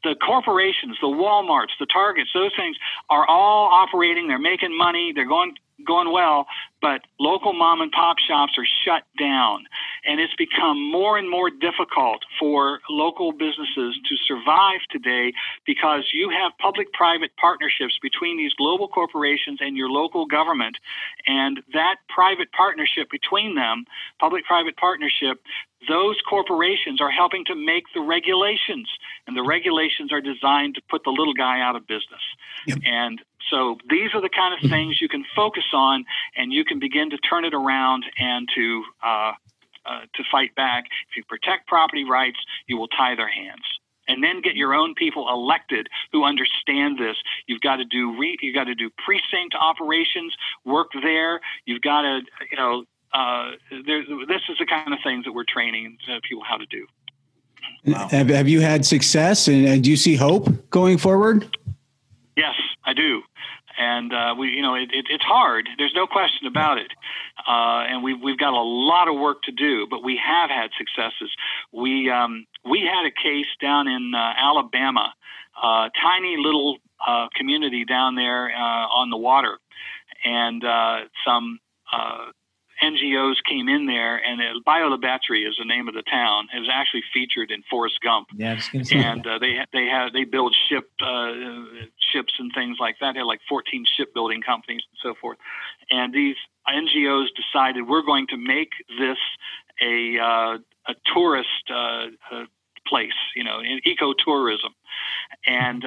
the corporations, the Walmarts, the Targets, those things are all operating. They're making money. They're going going well, but local mom and pop shops are shut down. And it's become more and more difficult for local businesses to survive today because you have public private partnerships between these global corporations and your local government. And that private partnership between them, public private partnership, those corporations are helping to make the regulations, and the regulations are designed to put the little guy out of business. Yep. And so these are the kind of things you can focus on, and you can begin to turn it around and to uh, uh, to fight back. If you protect property rights, you will tie their hands. And then get your own people elected who understand this. You've got to do re- you've got to do precinct operations, work there. You've got to you know uh, there, this is the kind of things that we're training people how to do. Wow. Have, have you had success and, and do you see hope going forward? Yes, I do and uh, we, you know, it, it, it's hard. There's no question about it, uh, and we've we've got a lot of work to do, but we have had successes. We um, we had a case down in uh, Alabama, uh, tiny little uh, community down there uh, on the water, and uh, some uh, NGOs came in there, and uh, Bayou La Batre is the name of the town. It was actually featured in Forrest Gump. Yeah, and uh, they they had they build ship uh, ships and things like that. They had like 14 shipbuilding companies and so forth. And these NGOs decided we're going to make this a uh, a tourist uh, uh, place, you know, in ecotourism, and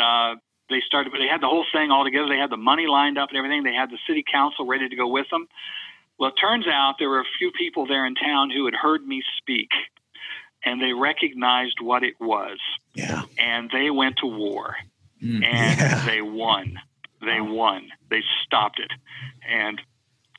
they started they had the whole thing all together they had the money lined up and everything they had the city council ready to go with them well, it turns out there were a few people there in town who had heard me speak and they recognized what it was. Yeah. And they went to war mm, and yeah. they won. They won. They stopped it. And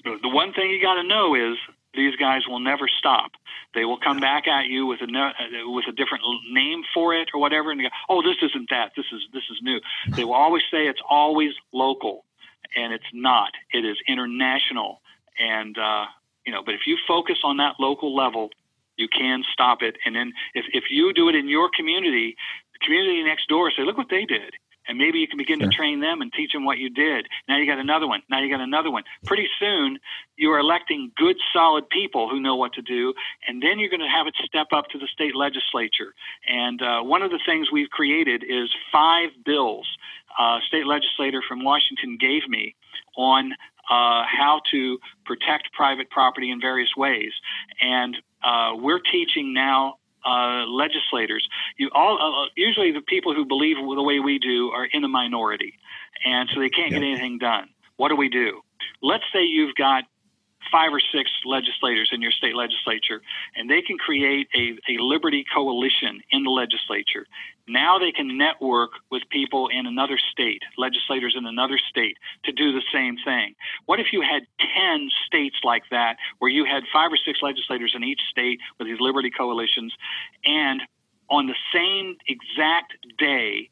the one thing you got to know is these guys will never stop. They will come back at you with a with a different name for it or whatever, and go, "Oh, this isn't that. This is this is new." They will always say it's always local, and it's not. It is international. And, uh, you know, but if you focus on that local level, you can stop it. And then if, if you do it in your community, the community next door say, look what they did. And maybe you can begin sure. to train them and teach them what you did. Now you got another one. Now you got another one. Pretty soon, you are electing good, solid people who know what to do. And then you're going to have it step up to the state legislature. And uh, one of the things we've created is five bills. Uh, state legislator from Washington gave me on uh, how to protect private property in various ways. And uh, we're teaching now uh, legislators. You all uh, usually the people who believe the way we do are in a minority, and so they can't get anything done. What do we do? Let's say you've got five or six legislators in your state legislature, and they can create a, a liberty coalition in the legislature. Now they can network with people in another state, legislators in another state, to do the same thing. What if you had 10 states like that, where you had five or six legislators in each state with these liberty coalitions, and on the same exact day,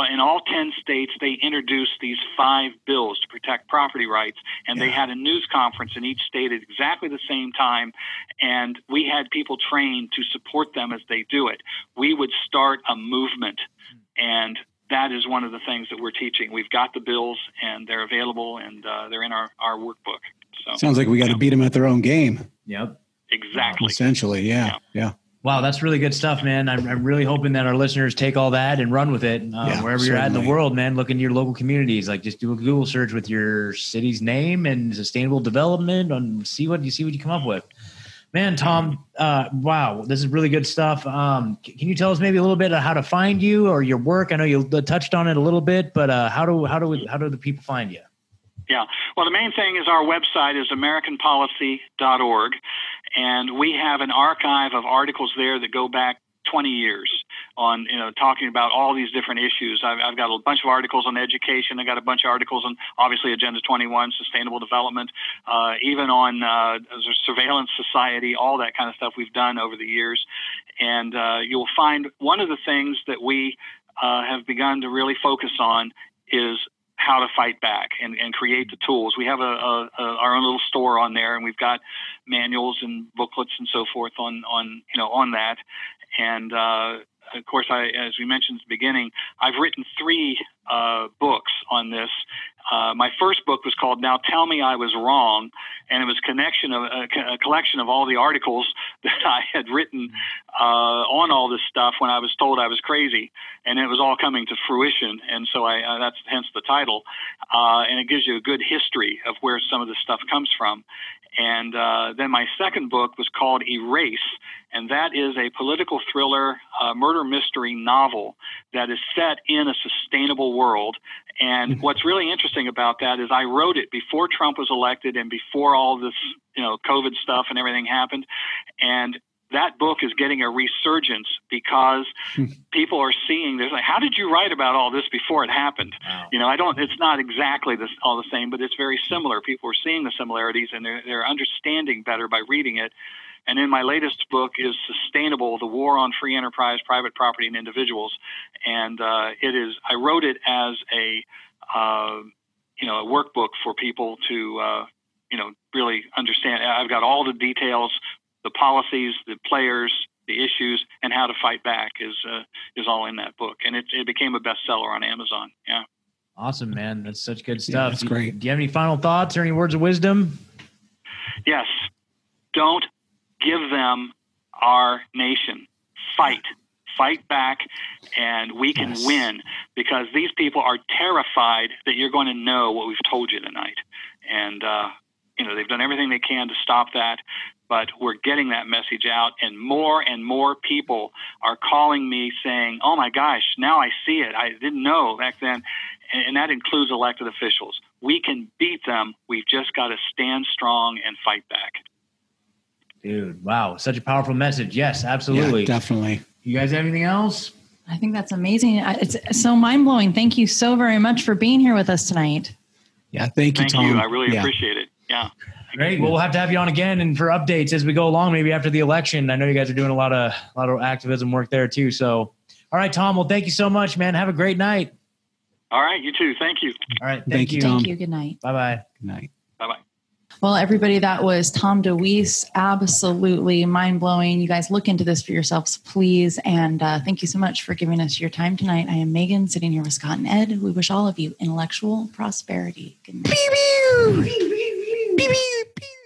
in all 10 states, they introduced these five bills to protect property rights. And yeah. they had a news conference in each state at exactly the same time. And we had people trained to support them as they do it. We would start a movement. And that is one of the things that we're teaching. We've got the bills and they're available and uh, they're in our, our workbook. So, Sounds like we got to beat them at their own game. Yep. Exactly. Essentially, yeah. yeah. yeah. Wow, that's really good stuff, man. I'm, I'm, really hoping that our listeners take all that and run with it uh, yeah, wherever you're at in the world, man. Look into your local communities. Like, just do a Google search with your city's name and sustainable development, and see what you see what you come up with. Man, Tom, uh, wow, this is really good stuff. Um, can you tell us maybe a little bit of how to find you or your work? I know you touched on it a little bit, but uh, how do how do we, how do the people find you? Yeah. Well, the main thing is our website is AmericanPolicy.org, and we have an archive of articles there that go back 20 years on you know talking about all these different issues. I've, I've, got a bunch of articles on education. I've got a bunch of articles on obviously Agenda 21, sustainable development, uh, even on uh, surveillance society, all that kind of stuff we've done over the years. And uh, you'll find one of the things that we uh, have begun to really focus on is how to fight back and, and create the tools. We have a, a, a, our own little store on there, and we've got manuals and booklets and so forth on on you know on that. And uh, of course, I, as we mentioned at the beginning, I've written three uh, books on this. Uh, my first book was called "Now Tell Me I Was Wrong," and it was connection of a, a collection of all the articles that I had written uh, on all this stuff when I was told I was crazy, and it was all coming to fruition. And so I, uh, that's hence the title, uh, and it gives you a good history of where some of this stuff comes from. And uh, then my second book was called Erase, and that is a political thriller, uh, murder mystery novel that is set in a sustainable world. And mm-hmm. what's really interesting about that is I wrote it before Trump was elected and before all this, you know, COVID stuff and everything happened. And that book is getting a resurgence because hmm. people are seeing there's like how did you write about all this before it happened? Wow. you know i don't it's not exactly this, all the same but it's very similar. People are seeing the similarities and they're, they're understanding better by reading it. And in my latest book is sustainable the war on free enterprise private property and individuals. And uh, it is i wrote it as a uh, you know a workbook for people to uh, you know really understand. I've got all the details the policies, the players, the issues, and how to fight back is uh, is all in that book, and it, it became a bestseller on Amazon. Yeah. Awesome, man. That's such good stuff. Yeah, that's great. Do you have any final thoughts or any words of wisdom? Yes. Don't give them our nation. Fight. Fight back, and we can yes. win because these people are terrified that you're going to know what we've told you tonight. And, uh, you know, they've done everything they can to stop that but we're getting that message out, and more and more people are calling me saying, "Oh my gosh, now I see it. I didn't know back then," and, that includes elected officials. We can beat them. We've just got to stand strong and fight back. Dude, wow, such a powerful message. Yes, absolutely, yeah, definitely. You guys have anything else? I think that's amazing. It's so mind blowing. Thank you so very much for being here with us tonight. Yeah, thank you, thank Tom. You. I really yeah. appreciate it. Yeah. Great. Well, we'll have to have you on again and for updates as we go along, maybe after the election. I know you guys are doing a lot of a lot of activism work there too. So, all right, Tom. Well, thank you so much, man. Have a great night. All right, you too. Thank you. All right, thank, thank you. Tom. Thank you. Good night. Bye bye. Good night. Bye bye. Well, everybody, that was Tom DeWeese. Absolutely mind blowing. You guys look into this for yourselves, please. And uh, thank you so much for giving us your time tonight. I am Megan, sitting here with Scott and Ed. We wish all of you intellectual prosperity. Good night. 哔哔哔